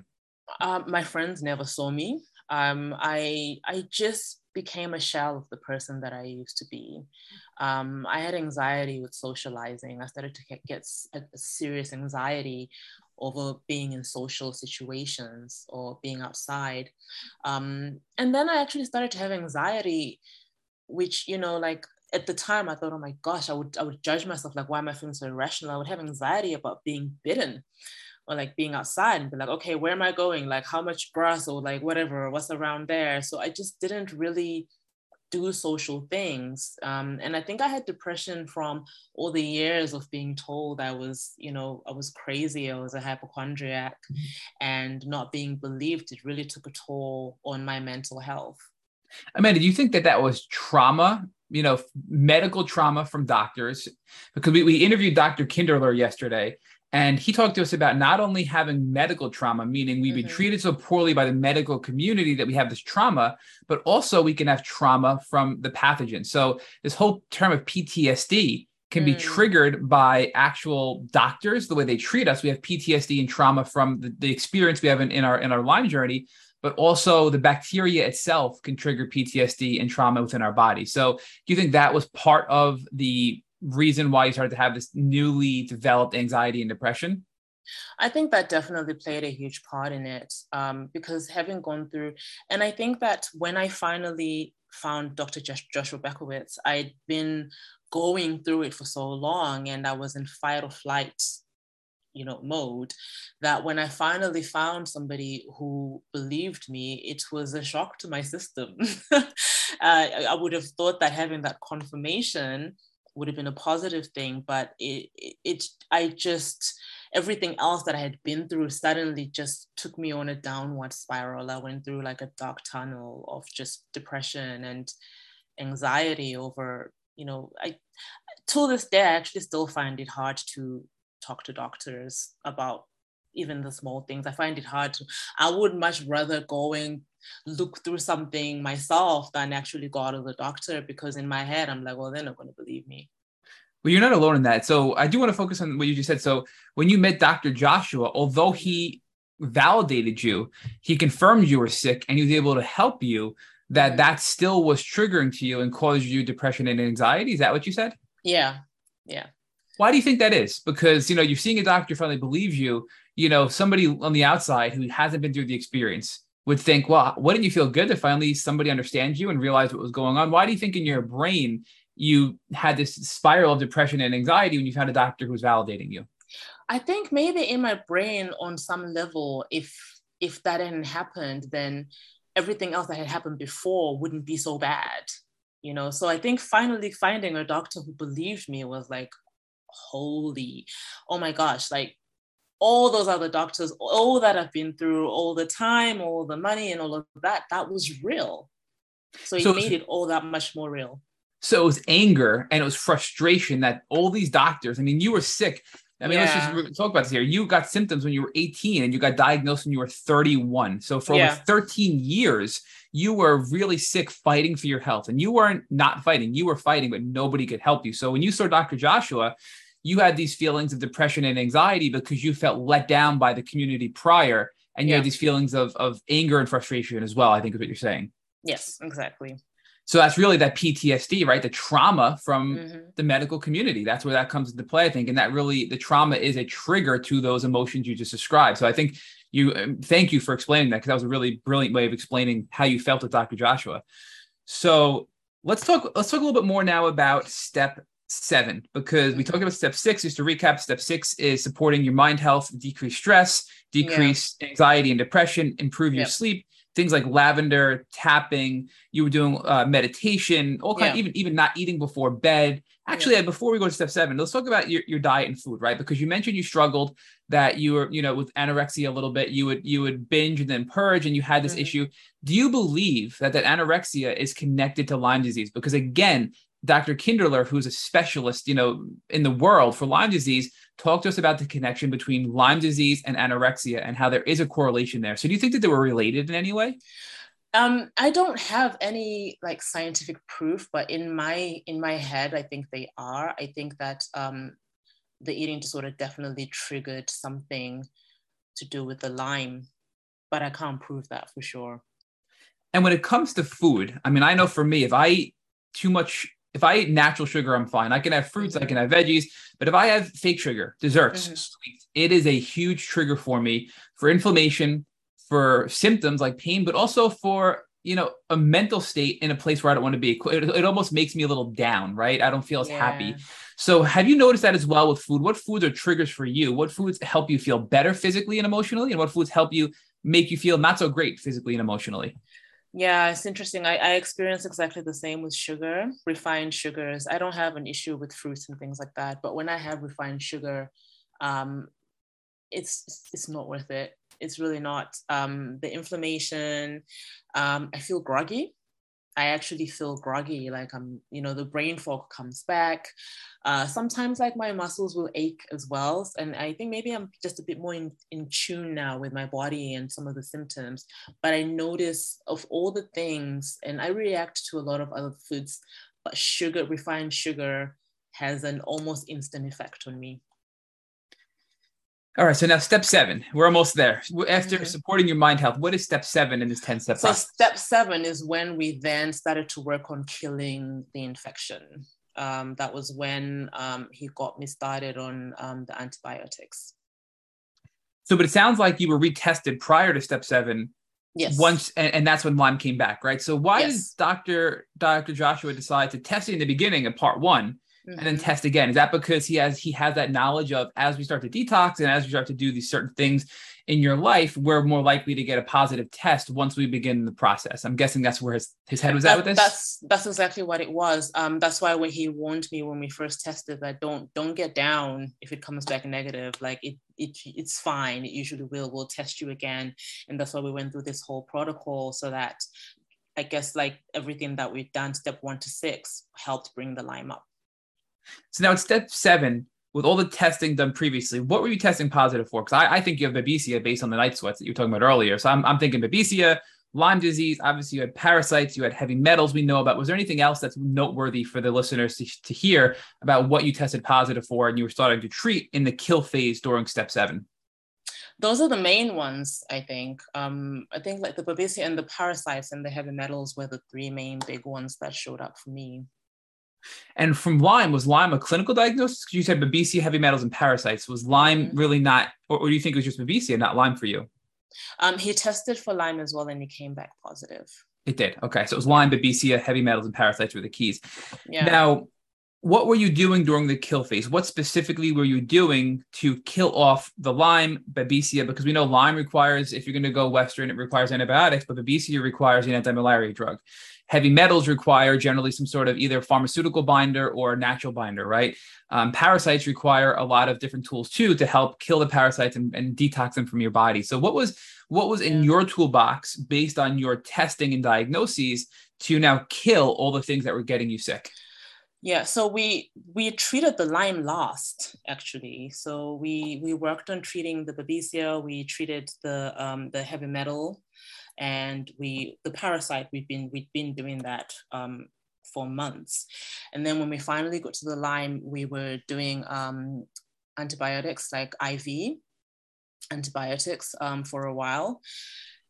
Um, my friends never saw me. Um, I I just became a shell of the person that I used to be. Um, I had anxiety with socializing. I started to get, get serious anxiety over being in social situations or being outside. Um, and then I actually started to have anxiety, which, you know, like at the time I thought, oh my gosh, I would I would judge myself like, why am I feeling so irrational? I would have anxiety about being bitten or like being outside and be like, okay, where am I going? Like how much grass or like whatever, what's around there? So I just didn't really do social things. Um, and I think I had depression from all the years of being told I was, you know, I was crazy, I was a hypochondriac, and not being believed. It really took a toll on my mental health. Amanda, do you think that that was trauma? You know, medical trauma from doctors, because we, we interviewed Dr. Kinderlehrer yesterday, and he talked to us about not only having medical trauma, meaning we've been mm-hmm. treated so poorly by the medical community that we have this trauma, but also we can have trauma from the pathogen. So, this whole term of PTSD can mm. be triggered by actual doctors, the way they treat us. We have PTSD and trauma from the, the experience we have in, in, our, in our Lyme journey, but also the bacteria itself can trigger PTSD and trauma within our body. So, do you think that was part of the reason why you started to have this newly developed anxiety and depression? I think that definitely played a huge part in it um, because having gone through, and I think that when I finally found Dr. Joshua Beckowitz, I'd been going through it for so long and I was in fight or flight you know mode that when i finally found somebody who believed me it was a shock to my system *laughs* uh, i would have thought that having that confirmation would have been a positive thing but it, it, it i just everything else that i had been through suddenly just took me on a downward spiral i went through like a dark tunnel of just depression and anxiety over, you know, I to this day I actually still find it hard to talk to doctors about even the small things. I find it hard to, I would much rather go and look through something myself than actually go to the doctor because in my head, I'm like, well, they're not going to believe me. Well, you're not alone in that. So I do want to focus on what you just said. So when you met Dr. Joshua, although he validated you, he confirmed you were sick and he was able to help you, that that still was triggering to you and caused you depression and anxiety. Is that what you said? Yeah. Yeah. Why do you think that is? Because you know you're seeing a doctor finally believe you. You know somebody on the outside who hasn't been through the experience would think, well, wouldn't you feel good to finally somebody understands you and realize what was going on? Why do you think in your brain you had this spiral of depression and anxiety when you found a doctor who was validating you? I think maybe in my brain, on some level, if if that hadn't happened, then everything else that had happened before wouldn't be so bad you know so i think finally finding a doctor who believed me was like holy, oh my gosh, like all those other doctors, all that I've been through, all the time, all the money, and all of that, that was real. So it so, made it all that much more real. So it was anger and it was frustration that all these doctors, I mean, you were sick. I mean, yeah. let's just talk about this here. You got symptoms when you were 18 and you got diagnosed when you were 31. So for yeah. over 13 years, you were really sick fighting for your health and you weren't not fighting. You were fighting, but nobody could help you. So when you saw Dr. Joshua, you had these feelings of depression and anxiety because you felt let down by the community prior and you yeah. had these feelings of, of anger and frustration as well i think is what you're saying. Yes exactly. So that's really that ptsd right? The trauma from mm-hmm. the medical community. That's where that comes into play i think and that really the trauma is a trigger to those emotions you just described. So i think you um, thank you for explaining that because that was a really brilliant way of explaining how you felt with dr joshua. So let's talk let's talk a little bit more now about step seven because we talked about step six. Just to recap, step six is supporting your mind health, decrease stress, decrease yeah. anxiety and depression, improve your yep. sleep. Things like lavender, tapping. You were doing uh, meditation, all kind. Yeah. Even even not eating before bed. Actually, yeah. before we go to step seven, let's talk about your, your diet and food, right? Because you mentioned you struggled that you were, you know, with anorexia a little bit. You would you would binge and then purge, and you had this mm-hmm. issue. Do you believe that that anorexia is connected to Lyme disease? Because again, Dr. Kinderlehrer, who's a specialist, you know, in the world for Lyme disease, talked to us about the connection between Lyme disease and anorexia and how there is a correlation there. So do you think that they were related in any way? Um, I don't have any like scientific proof, but in my in my head, I think they are. I think that um, the eating disorder definitely triggered something to do with the Lyme, but I can't prove that for sure. And when it comes to food, I mean, I know for me, if I eat too much if I eat natural sugar, I'm fine. I can have fruits. I can have veggies, but if I have fake sugar, desserts, mm-hmm. sweets, it is a huge trigger for me for inflammation, for symptoms like pain, but also for you know a mental state in a place where I don't want to be. It, it almost makes me a little down, right? I don't feel as yeah. happy. So, have you noticed that as well with food? What foods are triggers for you? What foods help you feel better physically and emotionally, and what foods help you make you feel not so great physically and emotionally? Yeah, it's interesting. I, I experience exactly the same with sugar, refined sugars. I don't have an issue with fruits and things like that, but when I have refined sugar, um, it's it's not worth it. It's really not. Um, the inflammation, um, I feel groggy. I actually feel groggy, like I'm, you know, the brain fog comes back. Uh, sometimes, like my muscles will ache as well. And I think maybe I'm just a bit more in, in tune now with my body and some of the symptoms. But I notice of all the things, and I react to a lot of other foods, but sugar, refined sugar, has an almost instant effect on me. All right, so now step seven. We're almost there. After mm-hmm. supporting your mind health, what is step seven in this 10 step So, process? step seven is when we then started to work on killing the infection. Um, that was when um, he got me started on um, the antibiotics. So, but it sounds like you were retested prior to step seven. Yes. Once, and, and that's when Lyme came back, right? So, why yes. did Dr. Dr. Joshua decide to test it in the beginning of part one? Mm-hmm. and then test again? Is that because he has he has that knowledge of as we start to detox and as we start to do these certain things in your life, we're more likely to get a positive test once we begin the process. I'm guessing that's where his, his head was that, at with this. That's that's exactly what it was. Um, that's why when he warned me when we first tested that don't don't get down if it comes back negative. Like it it it's fine. It usually will. We'll test you again, and that's why we went through this whole protocol so that I guess like everything that we've done, step one to six, helped bring the Lyme up. So now it's step seven, with all the testing done previously, what were you testing positive for? Because I, I, think you have Babesia based on the night sweats that you were talking about earlier. So I'm, I'm thinking Babesia, Lyme disease. Obviously, you had parasites, you had heavy metals we know about. Was there anything else that's noteworthy for the listeners to, to hear about what you tested positive for and you were starting to treat in the kill phase during step seven? Those are the main ones, I think. Um, I think like the Babesia and the parasites and the heavy metals were the three main big ones that showed up for me. And from Lyme, was Lyme a clinical diagnosis? You said Babesia, heavy metals, and parasites. Was Lyme mm-hmm. really not, or, or, do you think it was just Babesia, not Lyme for you? Um, he tested for Lyme as well, and he came back positive. It did. Okay, so it was Lyme, Babesia, heavy metals, and parasites were the keys. Yeah. Now, what were you doing during the kill phase? What specifically were you doing to kill off the Lyme, Babesia? Because we know Lyme requires, if you're going to go Western, it requires antibiotics, but Babesia requires an anti-malaria drug. Heavy metals require generally some sort of either pharmaceutical binder or natural binder, right? Um, parasites require a lot of different tools too to help kill the parasites and, and detox them from your body. So, what was what was in your toolbox based on your testing and diagnoses to now kill all the things that were getting you sick? Yeah, so we we treated the Lyme last actually. So we we worked on treating the Babesia. We treated the um, the heavy metal and we the parasite we've been we've been doing that um, for months. And then when we finally got to the lyme we were doing um, antibiotics like iv antibiotics um, for a while.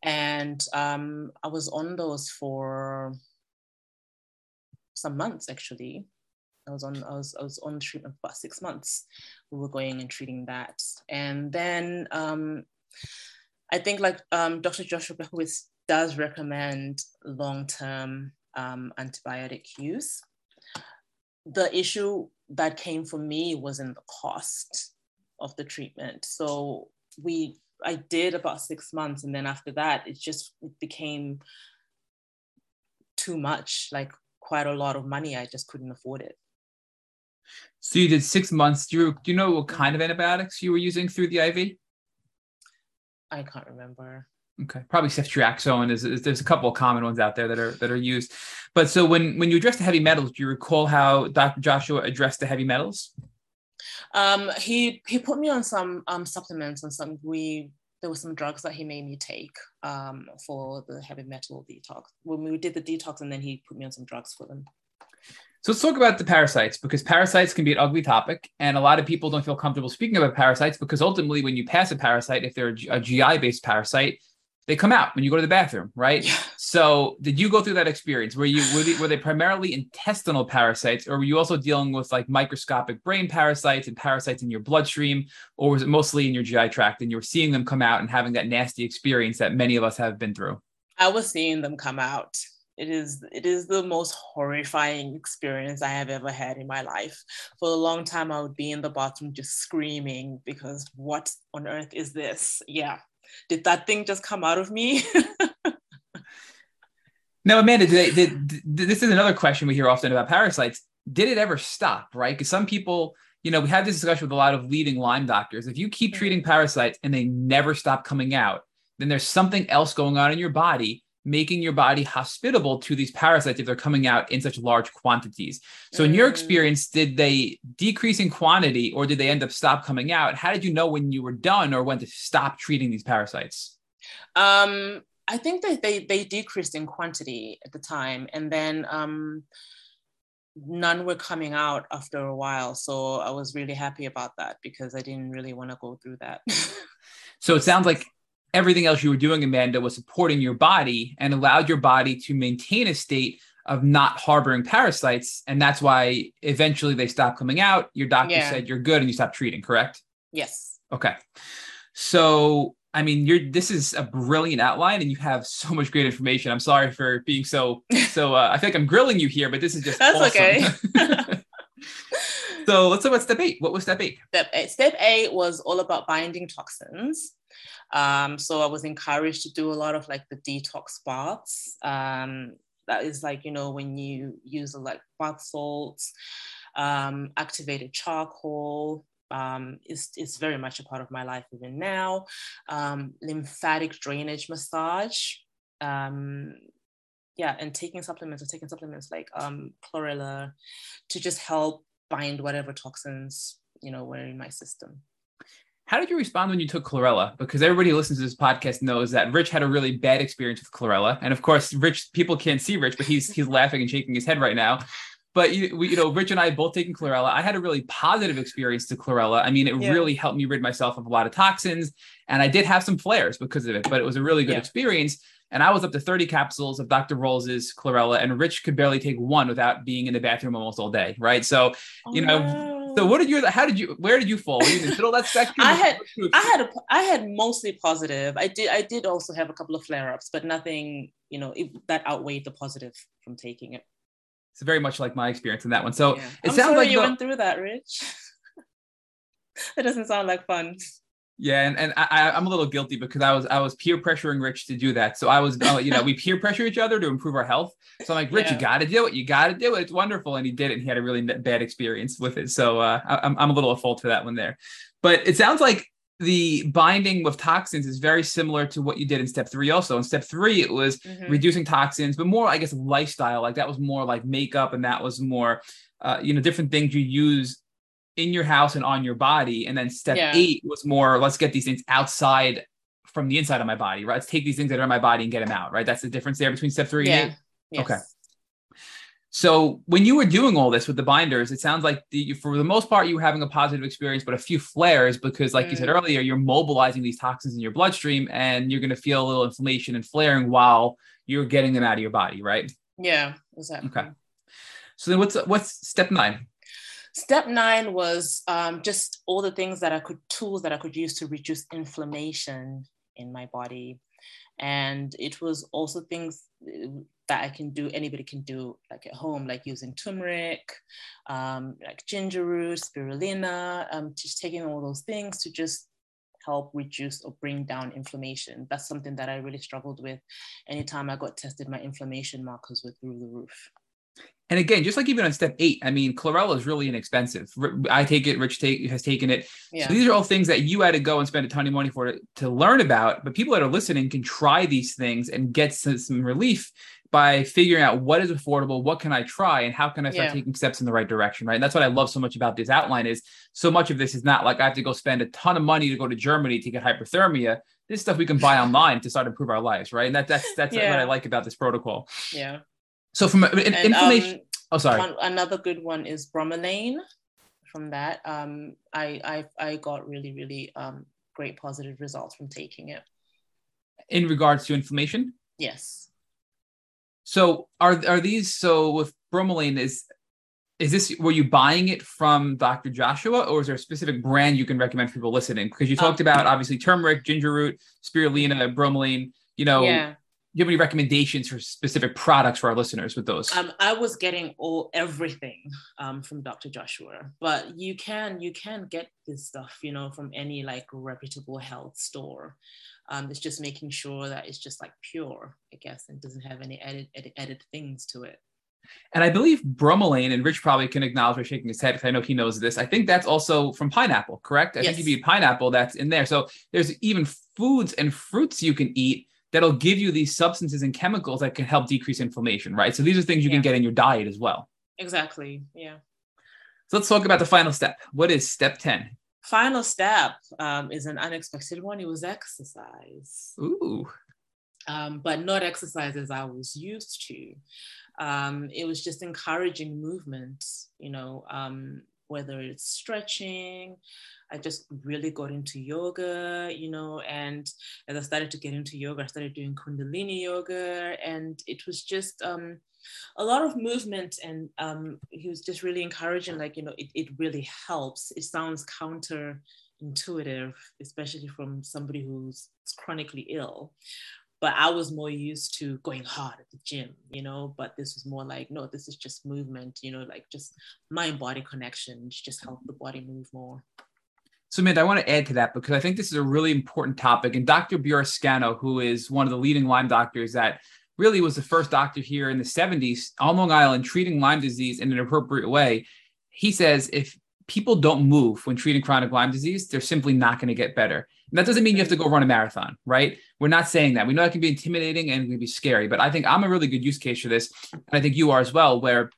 And um, i was on those for some months actually. I was on I was I was on treatment for about six months. We were going and treating that, and then um, I think like um, Dr. Joshua Berkowitz does recommend long-term um, antibiotic use. The issue that came for me was in the cost of the treatment. So we, I did about six months, and then after that, it just became too much, like quite a lot of money. I just couldn't afford it. So you did six months. Do you, do you know what kind of antibiotics you were using through the IV? I can't remember. Okay, probably ceftriaxone is, is, there's a couple of common ones out there that are that are used. But so when when you address the heavy metals, do you recall how Dr. Joshua addressed the heavy metals? Um, he he put me on some um, supplements and some we there were some drugs that he made me take um, for the heavy metal detox. When we did the detox, and then he put me on some drugs for them. So let's talk about the parasites because parasites can be an ugly topic, and a lot of people don't feel comfortable speaking about parasites because ultimately, when you pass a parasite, if they're a GI-based parasite, they come out when you go to the bathroom, right? Yeah. So, did you go through that experience? Were you were they, were they primarily intestinal parasites, or were you also dealing with like microscopic brain parasites and parasites in your bloodstream, or was it mostly in your GI tract and you were seeing them come out and having that nasty experience that many of us have been through? I was seeing them come out it is it is the most horrifying experience I have ever had in my life. For a long time, I would be in the bathroom just screaming because what on earth is this? Yeah, did that thing just come out of me? *laughs* now, Amanda, did, they, did, this is another question we hear often about parasites. Did it ever stop? Right? Because some people you know, we had this discussion with a lot of leading Lyme doctors. If you keep mm. treating parasites and they never stop coming out, then there's something else going on in your body making your body hospitable to these parasites if they're coming out in such large quantities. So, in your mm. experience, did they decrease in quantity or did they end up stop coming out? How did you know when you were done or when to stop treating these parasites? Um, I think that they, they decreased in quantity at the time. And then um, none were coming out after a while. So I was really happy about that because I didn't really want to go through that. *laughs* so it sounds like everything else you were doing, Amanda, was supporting your body and allowed your body to maintain a state of not harboring parasites. And that's why eventually they stopped coming out. Your doctor yeah. said you're good and you stopped treating, correct? Yes. Okay. So, I mean, you're this is a brilliant outline and you have so much great information. I'm sorry for being so *laughs* so uh, I think I'm grilling you here, but this is just That's awesome. okay. *laughs* *laughs* so let's talk about step eight. What was step eight? Step eight. Step eight was all about binding toxins. Um, so I was encouraged to do a lot of like the detox baths. Um, that is like, you know, when you use like bath salts, um, activated charcoal, um, is, is very much a part of my life even now. Um, lymphatic drainage massage. Um, yeah, and taking supplements or taking supplements like um, chlorella to just help bind whatever toxins you know were in my system. How did you respond when you took chlorella? Because everybody who listens to this podcast knows that Rich had a really bad experience with chlorella, and of course, Rich people can't see Rich, but he's he's laughing and shaking his head right now. But you, we, you know, Rich and I both taken chlorella. I had a really positive experience to chlorella. I mean, it yeah. really helped me rid myself of a lot of toxins, and I did have some flares because of it, but it was a really good yeah. experience. And I was up to 30 capsules of Dr. Rolls's chlorella, and Rich could barely take one without being in the bathroom almost all day, right? So, oh, you know, no so what did you? How did you? Where did you fall? Were you in the middle of that spectrum? I had, I had, a, I had mostly positive. I did, I did also have a couple of flare ups, but nothing, you know, it, that outweighed the positive from taking it. It's very much like my experience in that one. So yeah. it I'm sounds like you the, went through that, Rich. *laughs* that doesn't sound like fun. Yeah, and, and I, I'm a little guilty because I was I was peer pressuring Rich to do that. So I was, uh, you know, we peer pressure each other to improve our health. So I'm like, Rich, yeah. you got to do it. You got to do it. It's wonderful, and he did it. And he had a really bad experience with it. So uh, I'm I'm a little at fault for that one there. But it sounds like the binding with toxins is very similar to what you did in step three. Also, in step three, it was mm-hmm. reducing toxins, but more, I guess, lifestyle. Like that was more like makeup, and that was more, uh, you know, different things you use in your house and on your body. And then step yeah. eight was more, let's get these things outside from the inside of my body, right? Let's take these things that are in my body and get them out, right? That's the difference there between step three yeah. and eight. Yes. Okay. So when you were doing all this with the binders, it sounds like the, for the most part you were having a positive experience, but a few flares because, like mm. you said mm. earlier, you're mobilizing these toxins in your bloodstream, and you're going to feel a little inflammation and flaring while you're getting them out of your body, right? Yeah, exactly. Okay. So then, what's what's step nine? Step nine was um, just all the things that I could, tools that I could use to reduce inflammation in my body. And it was also things uh, that I can do, anybody can do like at home, like using turmeric, um, like ginger root, spirulina, um, just taking all those things to just help reduce or bring down inflammation. That's something that I really struggled with. Anytime I got tested, my inflammation markers were through the roof. And again, just like even on step eight, I mean, chlorella is really inexpensive. I take it, Rich take, has taken it. Yeah. So these are all things that you had to go and spend a ton of money for to, to learn about. But people that are listening can try these things and get some, some relief by figuring out what is affordable, what can I try, and how can I start yeah. taking steps in the right direction, right? And that's what I love so much about this outline is so much of this is not like I have to go spend a ton of money to go to Germany to get hyperthermia. This stuff we can buy *laughs* online to start to improve our lives, right? And that, that's that's yeah. what I like about this protocol. Yeah. So from an inflammation, um, oh sorry, one, another good one is bromelain. From that, um, I, I I got really really um, great positive results from taking it. In regards to inflammation. Yes. So are are these so with bromelain is is this were you buying it from Dr. Joshua or is there a specific brand you can recommend for people listening? Because you talked um, about obviously turmeric, ginger root, spirulina, bromelain. You know, yeah you have any recommendations for specific products for our listeners with those? Um, I was getting all everything um, from Dr. Joshua, but you can you can get this stuff, you know, from any like reputable health store. Um, it's just making sure that it's just like pure, I guess, and doesn't have any added added, added things to it. And I believe bromelain, and Rich probably can acknowledge by shaking his head because I know he knows this. I think that's also from pineapple, correct? I yes. think if you eat pineapple, that's in there. So there's even foods and fruits you can eat that'll give you these substances and chemicals that can help decrease inflammation, right? So these are things you yeah. can get in your diet as well. Exactly. Yeah. So let's talk about the final step. What is step 10? Final step um, is an unexpected one. It was exercise. Ooh. Um, but not exercise as I was used to. Um, it was just encouraging movement, you know, um, whether it's stretching, I just really got into yoga, you know, and as I started to get into yoga, I started doing Kundalini yoga, and it was just um, a lot of movement. And um, he was just really encouraging, like, you know, it, it really helps. It sounds counterintuitive, especially from somebody who's chronically ill but I was more used to going hard at the gym, you know, but this was more like, no, this is just movement, you know, like just mind body connection, just help the body move more. So, Mint, I want to add to that because I think this is a really important topic. And Dr. Burrascano, who is one of the leading Lyme doctors that really was the first doctor here in the 70s on Long Island treating Lyme disease in an appropriate way, he says if people don't move when treating chronic Lyme disease, they're simply not going to get better. And that doesn't mean you have to go run a marathon, right? We're not saying that. We know that can be intimidating and it can be scary, but I think I'm a really good use case for this. And I think you are as well, where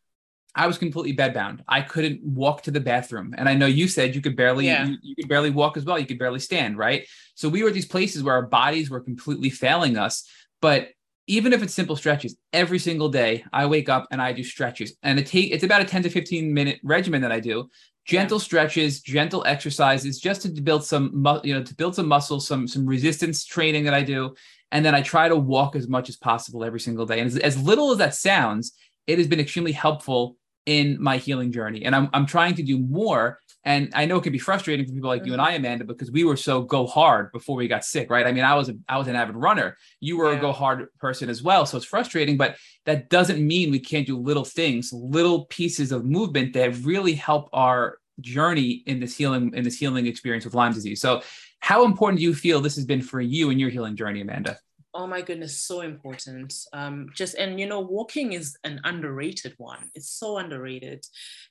I was completely bedbound. I couldn't walk to the bathroom. And I know you said you could barely yeah. you, you, could barely walk as well. You could barely stand, right? So we were at these places where our bodies were completely failing us. But even if it's simple stretches, every single day I wake up and I do stretches. And it take it's about a 10 to 15 minute regimen that I do. Gentle stretches, gentle exercises, just to build some, you know, to build some muscle, some some resistance training that I do, and then I try to walk as much as possible every single day. And as, as little as that sounds, it has been extremely helpful in my healing journey. And I'm, I'm trying to do more. And I know it can be frustrating for people like mm-hmm. you and I, mm-hmm. Amanda, because we were so go hard before we got sick, right? I mean, I was a, I was an avid runner. You were yeah. a go hard person as well. So it's frustrating, but that doesn't mean we can't do little things, little pieces of movement that really help our journey in this healing, in this healing experience with Lyme disease. So how important do you feel this has been for you in your healing journey, Amanda? Oh my goodness so important. Um, just and you know walking is an underrated one. It's so underrated.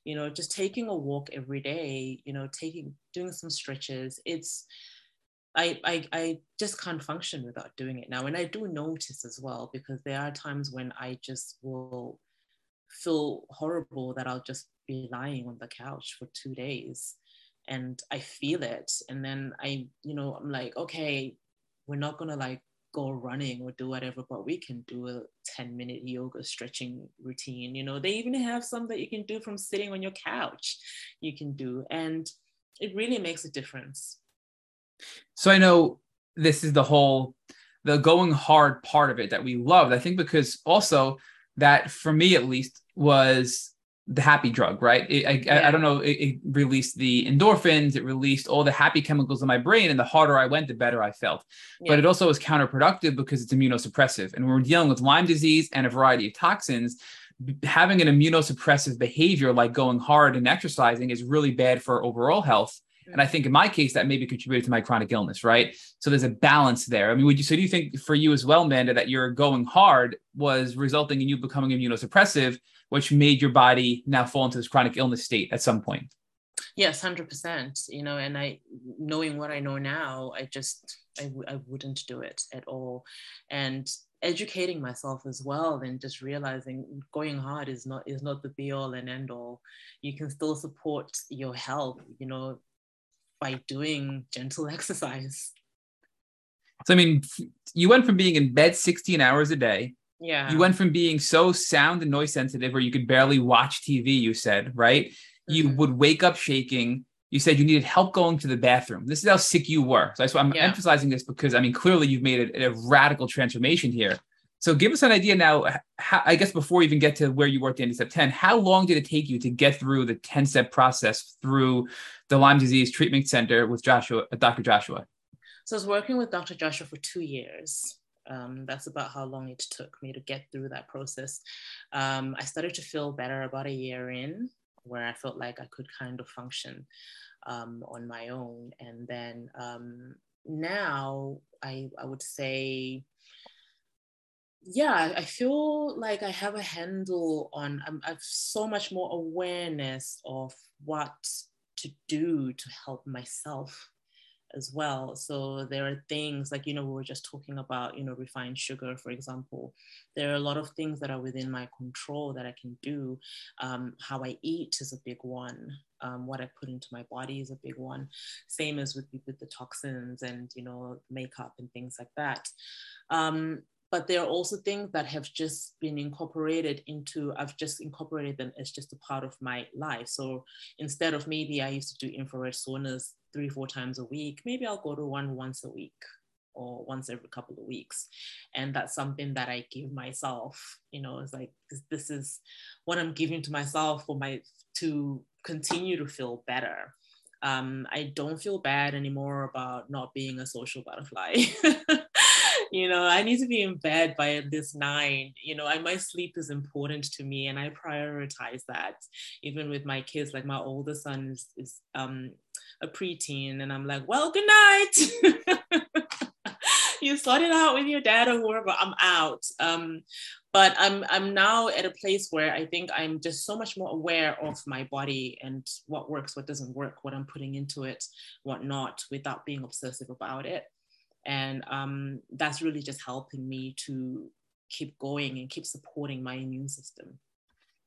You know just taking a walk every day you know taking doing some stretches it's I, I i just can't function without doing it now. And i do notice as well because there are times when i just will feel horrible that i'll just be lying on the couch for two days and i feel it. And then i you know i'm like okay we're not gonna like go running or do whatever, but we can do a 10 minute yoga stretching routine. You know, they even have some that you can do from sitting on your couch, you can do. And it really makes a difference. So I know this is the whole the going hard part of it that we loved. I think because also that for me at least was the happy drug, right? It, I, yeah. I, I, don't know. It, it, released the endorphins. It released all the happy chemicals in my brain, and the harder I went, the better I felt. Yeah. But it also was counterproductive because it's immunosuppressive, and when we're dealing with Lyme disease and a variety of toxins, having an immunosuppressive behavior like going hard and exercising is really bad for overall health. And I mm. think in my case, that maybe contributed to my chronic illness, right? So there's a balance there. I mean, would you so do you think for you as well, Amanda, that your going hard was resulting in you becoming immunosuppressive, which made your body now fall into this chronic illness state at some point? Yes, hundred percent. You know, and I, knowing what I know now, I just I w- I wouldn't do it at all, and educating myself as well and just realizing going hard is not is not the be all and end all you can still support your health you know by doing gentle *laughs* exercise. So, I mean, you went from being in bed 16 hours a day. Yeah. You went from being so sound and noise sensitive where you could barely watch TV, you said, right? Mm-hmm. You would wake up shaking. You said you needed help going to the bathroom. This is how sick you were. So I'm yeah. emphasizing this because, I mean, clearly you've made a, a radical transformation here. So give us an idea now. How, I guess before we even get to where you were at the end of step 10, how long did it take you to get through the 10 step process through the Lyme Disease Treatment Center with Joshua, Dr. Joshua? So I was working with Dr. Joshua for two years. Um, that's about how long it took me to get through that process. Um, I started to feel better about a year in, where I felt like I could kind of function um, on my own. And then um, now I, I would say yeah, I feel like I have a handle on, I'm, I've so much more awareness of what to do to help myself as well. So there are things like, you know, we were just talking about, you know, refined sugar, for example. There are a lot of things that are within my control that I can do. Um, how I eat is a big one. Um, what I put into my body is a big one. Same as with, with the toxins and, you know, makeup and things like that. Um, but there are also things that have just been incorporated into i've just incorporated them as just a part of my life so instead of maybe i used to do infrared saunas three four times a week maybe i'll go to one once a week or once every couple of weeks and that's something that i give myself you know it's like this is what i'm giving to myself for my to continue to feel better um, I don't feel bad anymore about not being a social butterfly. *laughs* you know, I need to be in bed by this nine. You know, I, my sleep is important to me and I prioritize that. Even with my kids, like my older son is, is um, a preteen, and I'm like, well, good night. *laughs* you sort it out with your dad or whoever. I'm out. Um, but I'm I'm now at a place where I think I'm just so much more aware of my body and what works, what doesn't work, what I'm putting into it, what not, without being obsessive about it. And um, that's really just helping me to keep going and keep supporting my immune system.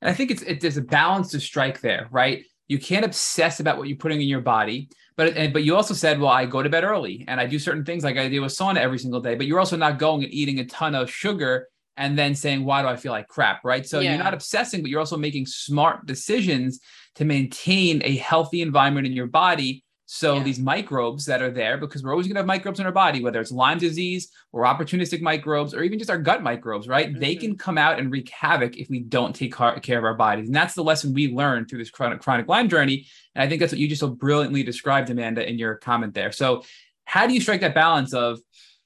And I think it's it, there's a balance to strike there, right? You can't obsess about what you're putting in your body, but and, but you also said, well, I go to bed early and I do certain things like I do a sauna every single day. But you're also not going and eating a ton of sugar and then saying, why do I feel like crap? Right. So yeah. you're not obsessing, but you're also making smart decisions to maintain a healthy environment in your body so yeah. these microbes that are there, because we're always going to have microbes in our body, whether it's Lyme disease or opportunistic microbes or even just our gut microbes, right? Mm-hmm. They can come out and wreak havoc if we don't take care of our bodies. And that's the lesson we learned through this chronic, chronic Lyme journey. And I think that's what you just so brilliantly described, Amanda, in your comment there. So how do you strike that balance of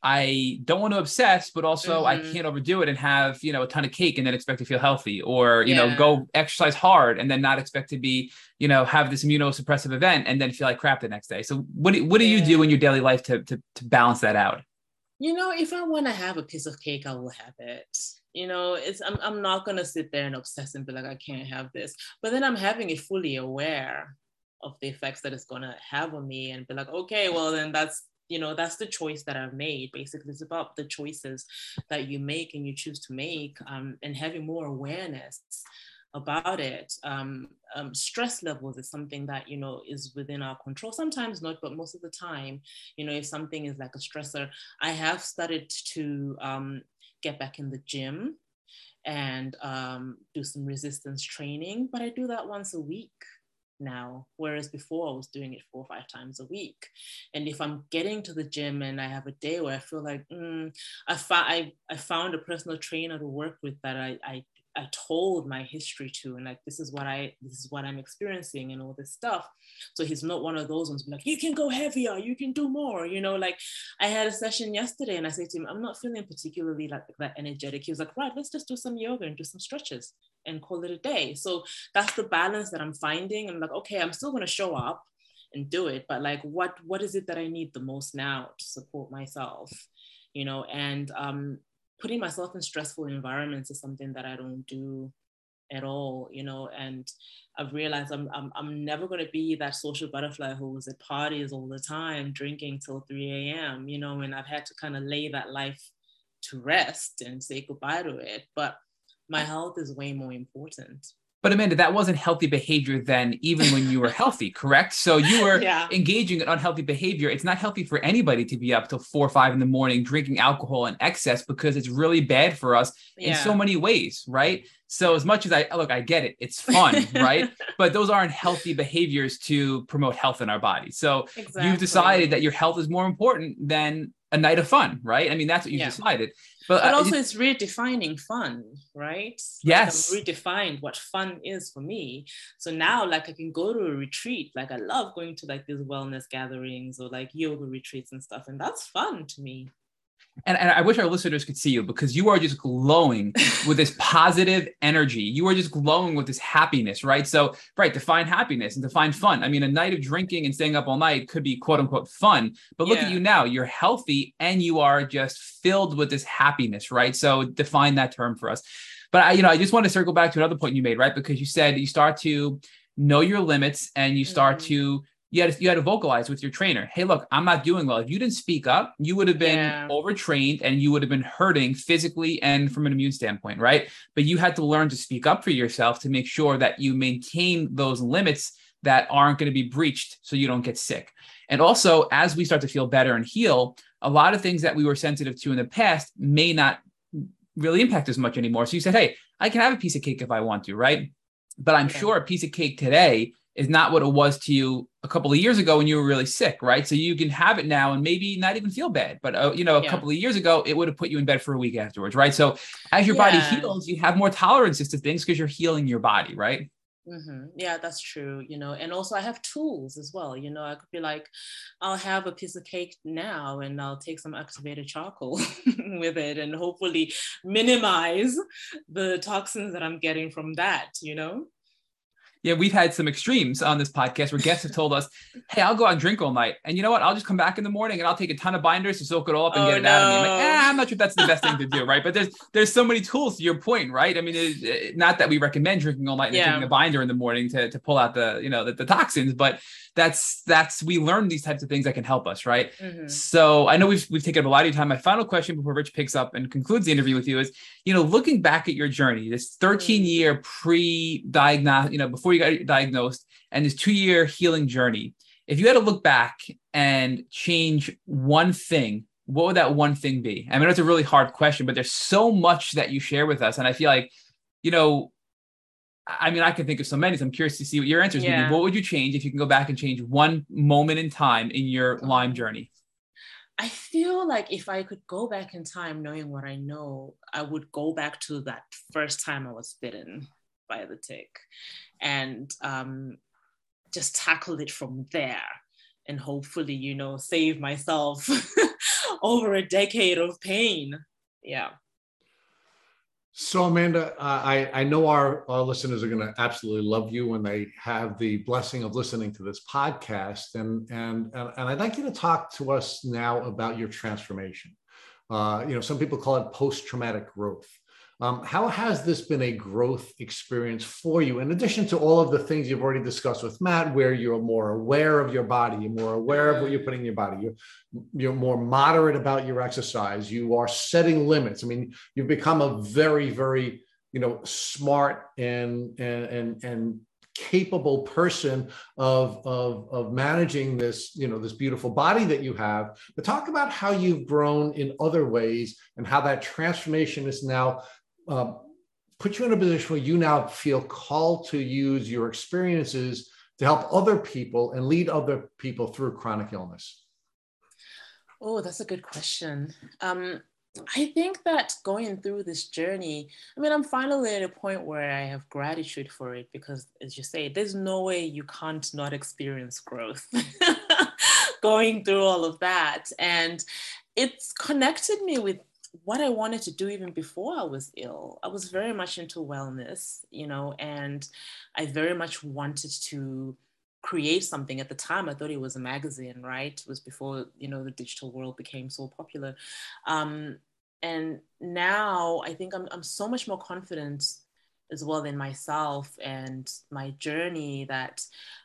I don't want to obsess, but also mm-hmm. I can't overdo it and have, you know, a ton of cake and then expect to feel healthy or, you yeah. know, go exercise hard and then not expect to be, you know, have this immunosuppressive event and then feel like crap the next day. So what do, what do yeah. you do in your daily life to, to, to balance that out? You know, if I want to have a piece of cake, I will have it. You know, it's I'm, I'm not gonna sit there and obsess and be like, I can't have this. But then I'm having it fully aware of the effects that it's gonna have on me and be like, okay, well then that's you know that's the choice that i've made basically. It's about the choices that you make and you choose to make um, and having more awareness about it. Um, um, stress levels is something that you know is within our control. Sometimes not but most of the time you know if something is like a stressor i have started to um, get back in the gym and um, do some resistance training but i do that once a week now, whereas before I was doing it four or five times a week. And if I'm getting to the gym and I have a day where I feel like mm, I, fa- I, I found a personal trainer to work with that I, I I told my history to, and like this is what I this is what I'm experiencing and all this stuff. So he's not one of those ones like you can go heavier, you can do more. You know, like I had a session yesterday, and I said to him, I'm not feeling particularly like that energetic. He was like, right, let's just do some yoga and do some stretches and call it a day. So that's the balance that I'm finding. I'm like, okay, I'm still gonna show up and do it, but like, what what is it that I need the most now to support myself? You know, and um, putting myself in stressful environments is something that I don't do at all, you know, and I've realized I'm, I'm, I'm never going to be that social butterfly who was at parties all the time, drinking till 3 a.m., you know, and I've had to kind of lay that life to rest and say goodbye to it. But my health is way more important. But Amanda, that wasn't healthy behavior then, even when you were *laughs* healthy, correct? So you were yeah. engaging in unhealthy behavior. It's not healthy for anybody to be up till four or five in the morning drinking alcohol in excess because it's really bad for us yeah. in so many ways, right? So as much as I look, I get it, it's fun, *laughs* right? But those aren't healthy behaviors to promote health in our body. So exactly. you've decided that your health is more important than a night of fun, right? I mean, that's what you yeah. decided. But, but uh, also, it's redefining fun, right? Yes. Like redefined what fun is for me. So now, like, I can go to a retreat. Like, I love going to like these wellness gatherings or like yoga retreats and stuff, and that's fun to me and, and I wish our listeners could see you because you are just glowing *laughs* with this positive energy. You are just glowing with this happiness, right? So, right, to find happiness and to find fun. I mean, a night of drinking and staying up all night could be quote unquote fun, but look yeah. at you now. You're healthy and you are just filled with this happiness, right? So, define that term for us. But I, you know, I just want to circle back to another point you made, right? Because you said you start to know your limits and you start mm-hmm. to you had to, you had to vocalize with your trainer hey look i'm not doing well. If you didn't speak up you would have been yeah. overtrained and you would have been hurting physically and from an immune standpoint right? But you had to learn to speak up for yourself to make sure that you maintain those limits that aren't going to be breached so you don't get sick. And also as we start to feel better and heal a lot of things that we were sensitive to in the past may not really impact as much anymore. So you said hey i can have a piece of cake if i want to right? But i'm sure a piece of cake today is not what it was to you a couple of years ago when you were really sick, right? So you can have it now and maybe not even feel bad, but uh, you know, a yeah. couple of years ago, it would have put you in bed for a week afterwards, right? So as your yeah. body heals, you have more tolerances to things because you're healing your body, right? Mm-hmm. Yeah, that's true. You know, and also I have tools as well. You know, I could be like, I'll have a piece of cake now and I'll take some activated charcoal *laughs* with it and hopefully minimize the toxins that I'm getting from that, you know? Yeah, we've had some extremes on this podcast where guests have told us, "Hey, I'll go out and drink all night, and you know what? I'll just come back in the morning and I'll take a ton of binders to soak it all up and Oh, get it out of me." I'm like, eh, I'm not sure if that's the best thing to do, *laughs* right? But there's there's so many tools to your point, right? I mean, it, it- not that we recommend drinking all night and Yeah. taking a binder in the morning to to pull out the you know the, the toxins, but that's that's we learn these types of things that can help us, right? Mhm. So I know we've we've taken up a lot of your time. My final question before Rich picks up and concludes the interview with you is, you know, looking back at your journey, this 13 year pre-diagnosed, you know, before you got diagnosed, and this two year healing journey. If you had to look back and change one thing, what would that one thing be? I mean, it's a really hard question, but there's so much that you share with us, and I feel like, you know. I mean, I can think of so many. So I'm curious to see what your answers would Yeah. be. What would you change if you can go back and change one moment in time in your Lyme journey? I feel like if I could go back in time knowing what I know, I would go back to that first time I was bitten by the tick and um, just tackle it from there and hopefully, you know, save myself *laughs* over a decade of pain. Yeah. So, Amanda, uh, I, I know our, our listeners are going to absolutely love you when they have the blessing of listening to this podcast. And, and, and, and I'd like you to talk to us now about your transformation. Uh, you know, some people call it post traumatic growth. Um, how has this been a growth experience for you, in addition to all of the things you've already discussed with Matt, where you're more aware of your body, you're more aware of what you're putting in your body, you're, you're more moderate about your exercise, you are setting limits. I mean, you've become a very, very, you know, smart and and and, and capable person of, of of managing this you know this beautiful body that you have but talk about how you've grown in other ways and how that transformation is now uh, put you in a position where you now feel called to use your experiences to help other people and lead other people through chronic illness Oh, that's a good question. Um, I think that going through this journey, I mean, I'm finally at a point where I have gratitude for it because, as you say, there's no way you can't not experience growth *laughs* going through all of that. And it's connected me with what I wanted to do even before I was ill. I was very much into wellness, you know, and I very much wanted to create something. At the time i thought it was a magazine right? It was before you know the digital world became so popular. Um, and now i think I'm, I'm so much more confident as well in myself and my journey that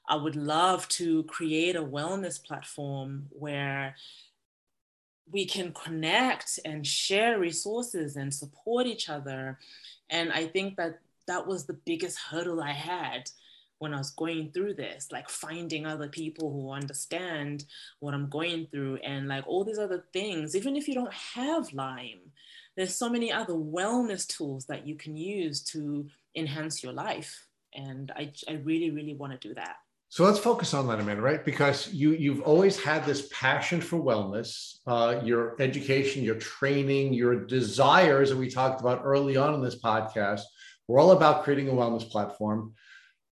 i would love to create a wellness platform where we can connect and share resources and support each other and i think that that was the biggest hurdle i had when I was going through this, like finding other people who understand what I'm going through and like all these other things, even if you don't have Lyme, there's so many other wellness tools that you can use to enhance your life. And I, I really, really want to do that. So let's focus on that a minute, right? Because you you've always had this passion for wellness, uh, your education, your training, your desires that we talked about early on in this podcast. We're all about creating a wellness platform,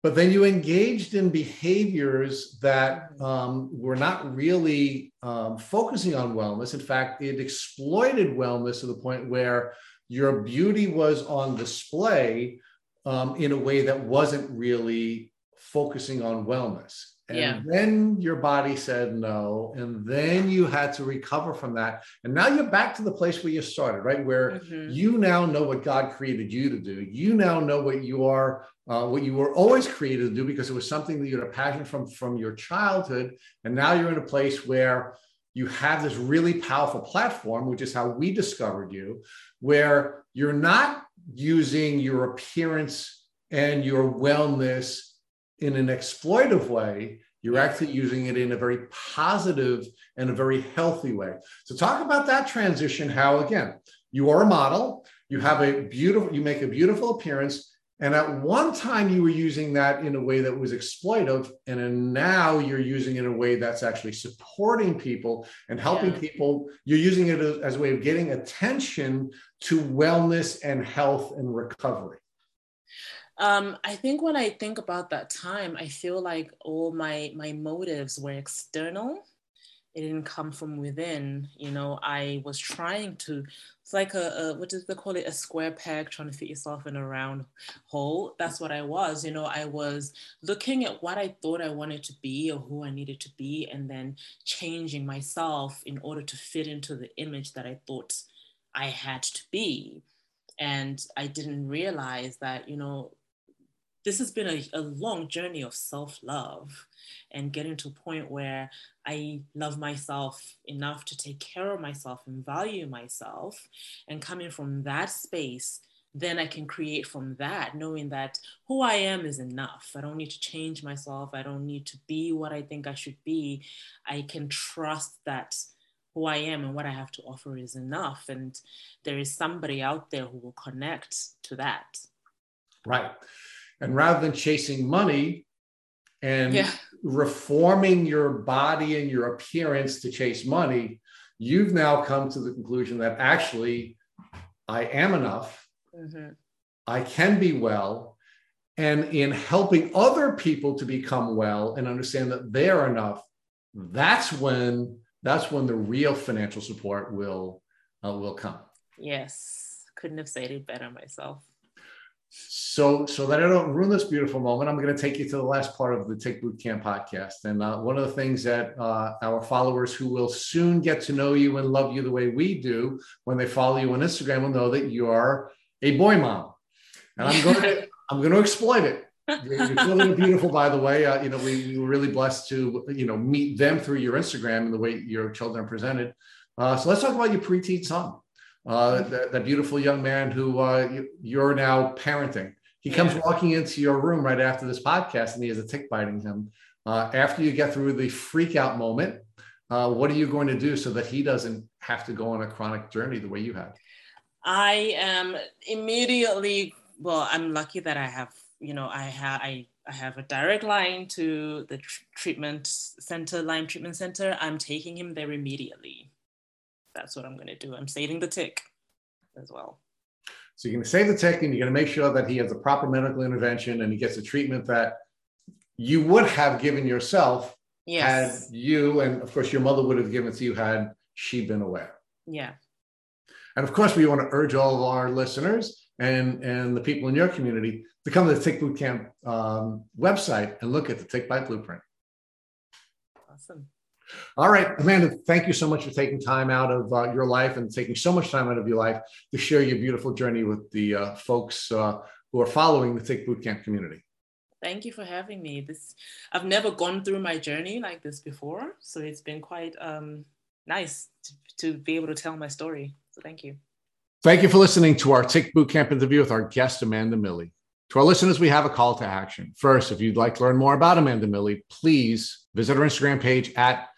but then you engaged in behaviors that um, were not really um, focusing on wellness. In fact, it exploited wellness to the point where your beauty was on display um, in a way that wasn't really focusing on wellness. And Yeah. then your body said no. And then you had to recover from that. And now you're back to the place where you started, right? Where Mhm. you now know what God created you to do. You now know what you are, uh, what you were always created to do because it was something that you had a passion from from your childhood. And now you're in a place where you have this really powerful platform, which is how we discovered you, where you're not using your appearance and your wellness in an exploitive way. You're actually using it in a very positive and a very healthy way. So, talk about that transition. How, again, you are a model, you have a beautiful, you make a beautiful appearance. And at one time, you were using that in a way that was exploitive. And now you're using it in a way that's actually supporting people and helping Yeah. people. You're using it as a way of getting attention to wellness and health and recovery. Um, I think when I think about that time, I feel like all my my motives were external, it didn't come from within. You know, I was trying to, it's like a, a, what does they call it? A square peg trying to fit yourself in a round hole. That's what I was. You know, I was looking at what I thought I wanted to be or who I needed to be, and then changing myself in order to fit into the image that I thought I had to be. And I didn't realize that, you know, this has been a, a long journey of self love and getting to a point where I love myself enough to take care of myself and value myself. And coming from that space, then I can create from that, knowing that who I am is enough. I don't need to change myself. I don't need to be what I think I should be. I can trust that who I am and what I have to offer is enough. And there is somebody out there who will connect to that. Right. And rather than chasing money and yeah. reforming your body and your appearance to chase money, you've now come to the conclusion that actually I am enough. Mm-hmm. I can be well. And in helping other people to become well and understand that they're enough, that's when that's when the real financial support will uh, will come. Yes, couldn't have said it better myself. So, so that I don't ruin this beautiful moment, I'm going to take you to the last part of the Tick Boot Camp podcast. And uh, one of the things that uh, our followers who will soon get to know you and love you the way we do when they follow you on Instagram will know that you are a boy mom. And I'm going to, *laughs* I'm going to exploit it. You're, you're beautiful, by the way. Uh, you know, we, we, were really blessed to, you know, meet them through your Instagram and the way your children are presented. Uh, so let's talk about your preteen son uh, that, that, beautiful young man who uh, you, are now parenting. He comes walking into your room right after this podcast and he has a tick biting him. Uh, after you get through the freak out moment, uh, what are you going to do so that he doesn't have to go on a chronic journey the way you have? I am immediately, well, I'm lucky that I have, you know, I have, I I have a direct line to the tr- treatment center, Lyme Treatment Center. I'm taking him there immediately that's what I'm going to do. I'm saving the tick as well. So you're going to save the tick and you're going to make sure that he has a proper medical intervention and he gets the treatment that you would have given yourself yes. had you, and of course your mother would have given to you had she been aware. Yeah. And of course, we want to urge all of our listeners and, and the people in your community to come to the Tick Boot Camp um, website and look at the Tick Bite Blueprint. Awesome. All right, Amanda, thank you so much for taking time out of uh, your life and taking so much time out of your life to share your beautiful journey with the uh, folks uh, who are following the Tick Bootcamp community. Thank you for having me. This I've never gone through my journey like this before, so it's been quite um, nice to, to be able to tell my story. So thank you. Thank you for listening to our Tick Bootcamp interview with our guest Amanda Milley. To our listeners, we have a call to action. First, if you'd like to learn more about Amanda Milley, please visit our Instagram page at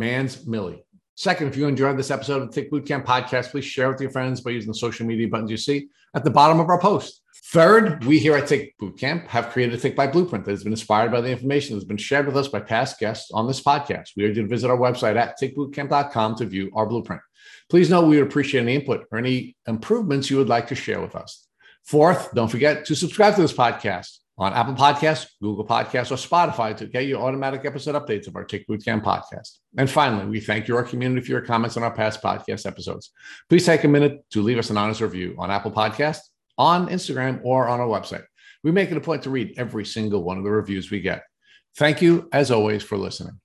Mans Millie. Second, if you enjoyed this episode of the Tick Bootcamp podcast, please share with your friends by using the social media buttons you see at the bottom of our post. Third, we here at Tick Bootcamp have created a Tick Bite Blueprint that has been inspired by the information that has been shared with us by past guests on this podcast. We urge you to visit our website at tickbootcamp.com to view our blueprint. Please note we would appreciate any input or any improvements you would like to share with us. Fourth, don't forget to subscribe to this podcast on Apple Podcasts, Google Podcasts, or Spotify to get your automatic episode updates of our Tick Bootcamp podcast. And finally, we thank you, our community, for your comments on our past podcast episodes. Please take a minute to leave us an honest review on Apple Podcasts, on Instagram, or on our website. We make it a point to read every single one of the reviews we get. Thank you, as always, for listening.